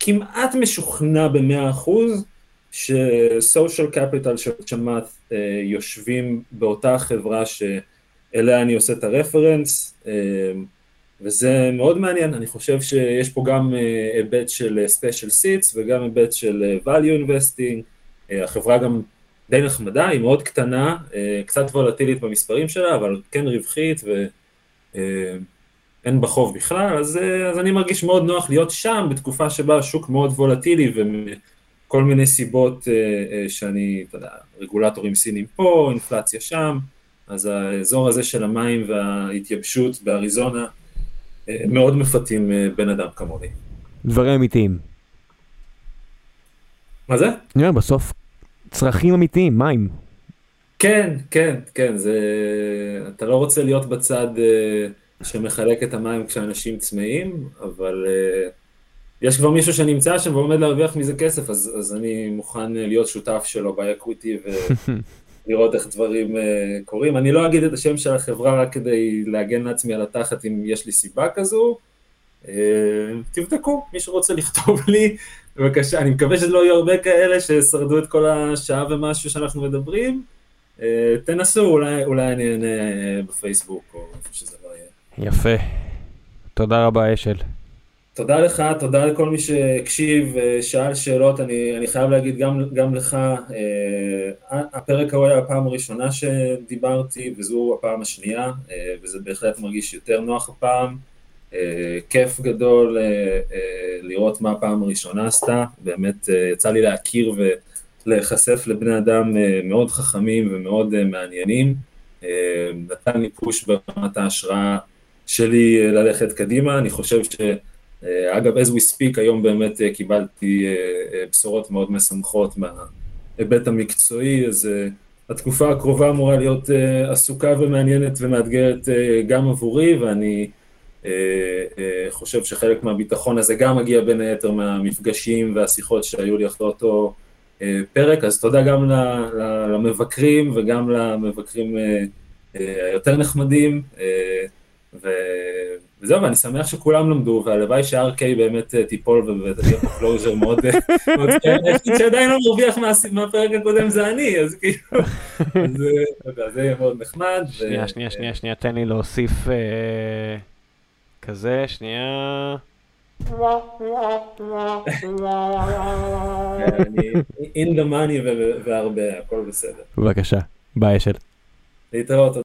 כמעט משוכנע במאה אחוז, ש-social capital של צ'מאט יושבים באותה חברה שאליה אני עושה את הרפרנס, אה, וזה מאוד מעניין, אני חושב שיש פה גם אה, היבט של special seats וגם היבט של value investing, החברה גם די נחמדה, היא מאוד קטנה, קצת וולטילית במספרים שלה, אבל כן רווחית, ו... אין בחוב בכלל, אז, אז אני מרגיש מאוד נוח להיות שם בתקופה שבה השוק מאוד וולטילי וכל מיני סיבות שאני, אתה יודע, רגולטורים סינים פה, אינפלציה שם, אז האזור הזה של המים וההתייבשות באריזונה מאוד מפתים בן אדם כמוני. דברים אמיתיים. מה זה? אני אומר, בסוף צרכים אמיתיים, מים. כן, כן, כן, זה... אתה לא רוצה להיות בצד שמחלק את המים כשאנשים צמאים, אבל uh, יש כבר מישהו שנמצא שם ועומד להרוויח מזה כסף, אז, אז אני מוכן להיות שותף שלו באקוויטי ולראות איך דברים uh, קורים. אני לא אגיד את השם של החברה רק כדי להגן לעצמי על התחת אם יש לי סיבה כזו. Uh, תבדקו, מי שרוצה לכתוב לי, בבקשה, אני מקווה שזה לא יהיו הרבה כאלה ששרדו את כל השעה ומשהו שאנחנו מדברים. אה, תנסו, אולי, אולי אני אענה אה, בפייסבוק או איפה שזה לא יהיה. יפה. תודה רבה, אשל. תודה לך, תודה לכל מי שהקשיב, אה, שאל שאלות, אני, אני חייב להגיד גם, גם לך, הפרק ההוא היה הפעם הראשונה שדיברתי, וזו הפעם השנייה, וזה בהחלט מרגיש יותר נוח הפעם. כיף גדול לראות מה הפעם הראשונה עשתה, באמת יצא לי להכיר ו... להיחשף לבני אדם אה, מאוד חכמים ומאוד אה, מעניינים, אה, נתן לי פוש ברמת ההשראה שלי ללכת קדימה, אני חושב ש... אגב, as we speak, היום באמת קיבלתי בשורות מאוד משמחות מההיבט המקצועי, אז התקופה הקרובה אמורה להיות עסוקה ומעניינת ומאתגרת גם עבורי, ואני חושב שחלק מהביטחון הזה גם מגיע בין היתר מהמפגשים והשיחות שהיו לי אחרי אותו פרק, אז תודה גם למבקרים וגם למבקרים אה, אה, היותר נחמדים, אה, וזהו, ואני שמח שכולם למדו, והלוואי ש-RK באמת תיפול ותהיה פה closure מאוד, היחיד שעדיין לא מרוויח מהפרק הקודם זה אני, אז כאילו, זה יהיה מאוד נחמד. שנייה, שנייה, שנייה, שנייה, תן לי להוסיף כזה, שנייה. in the money והרבה, הכל בסדר. בבקשה, ביי אשל. להתראות.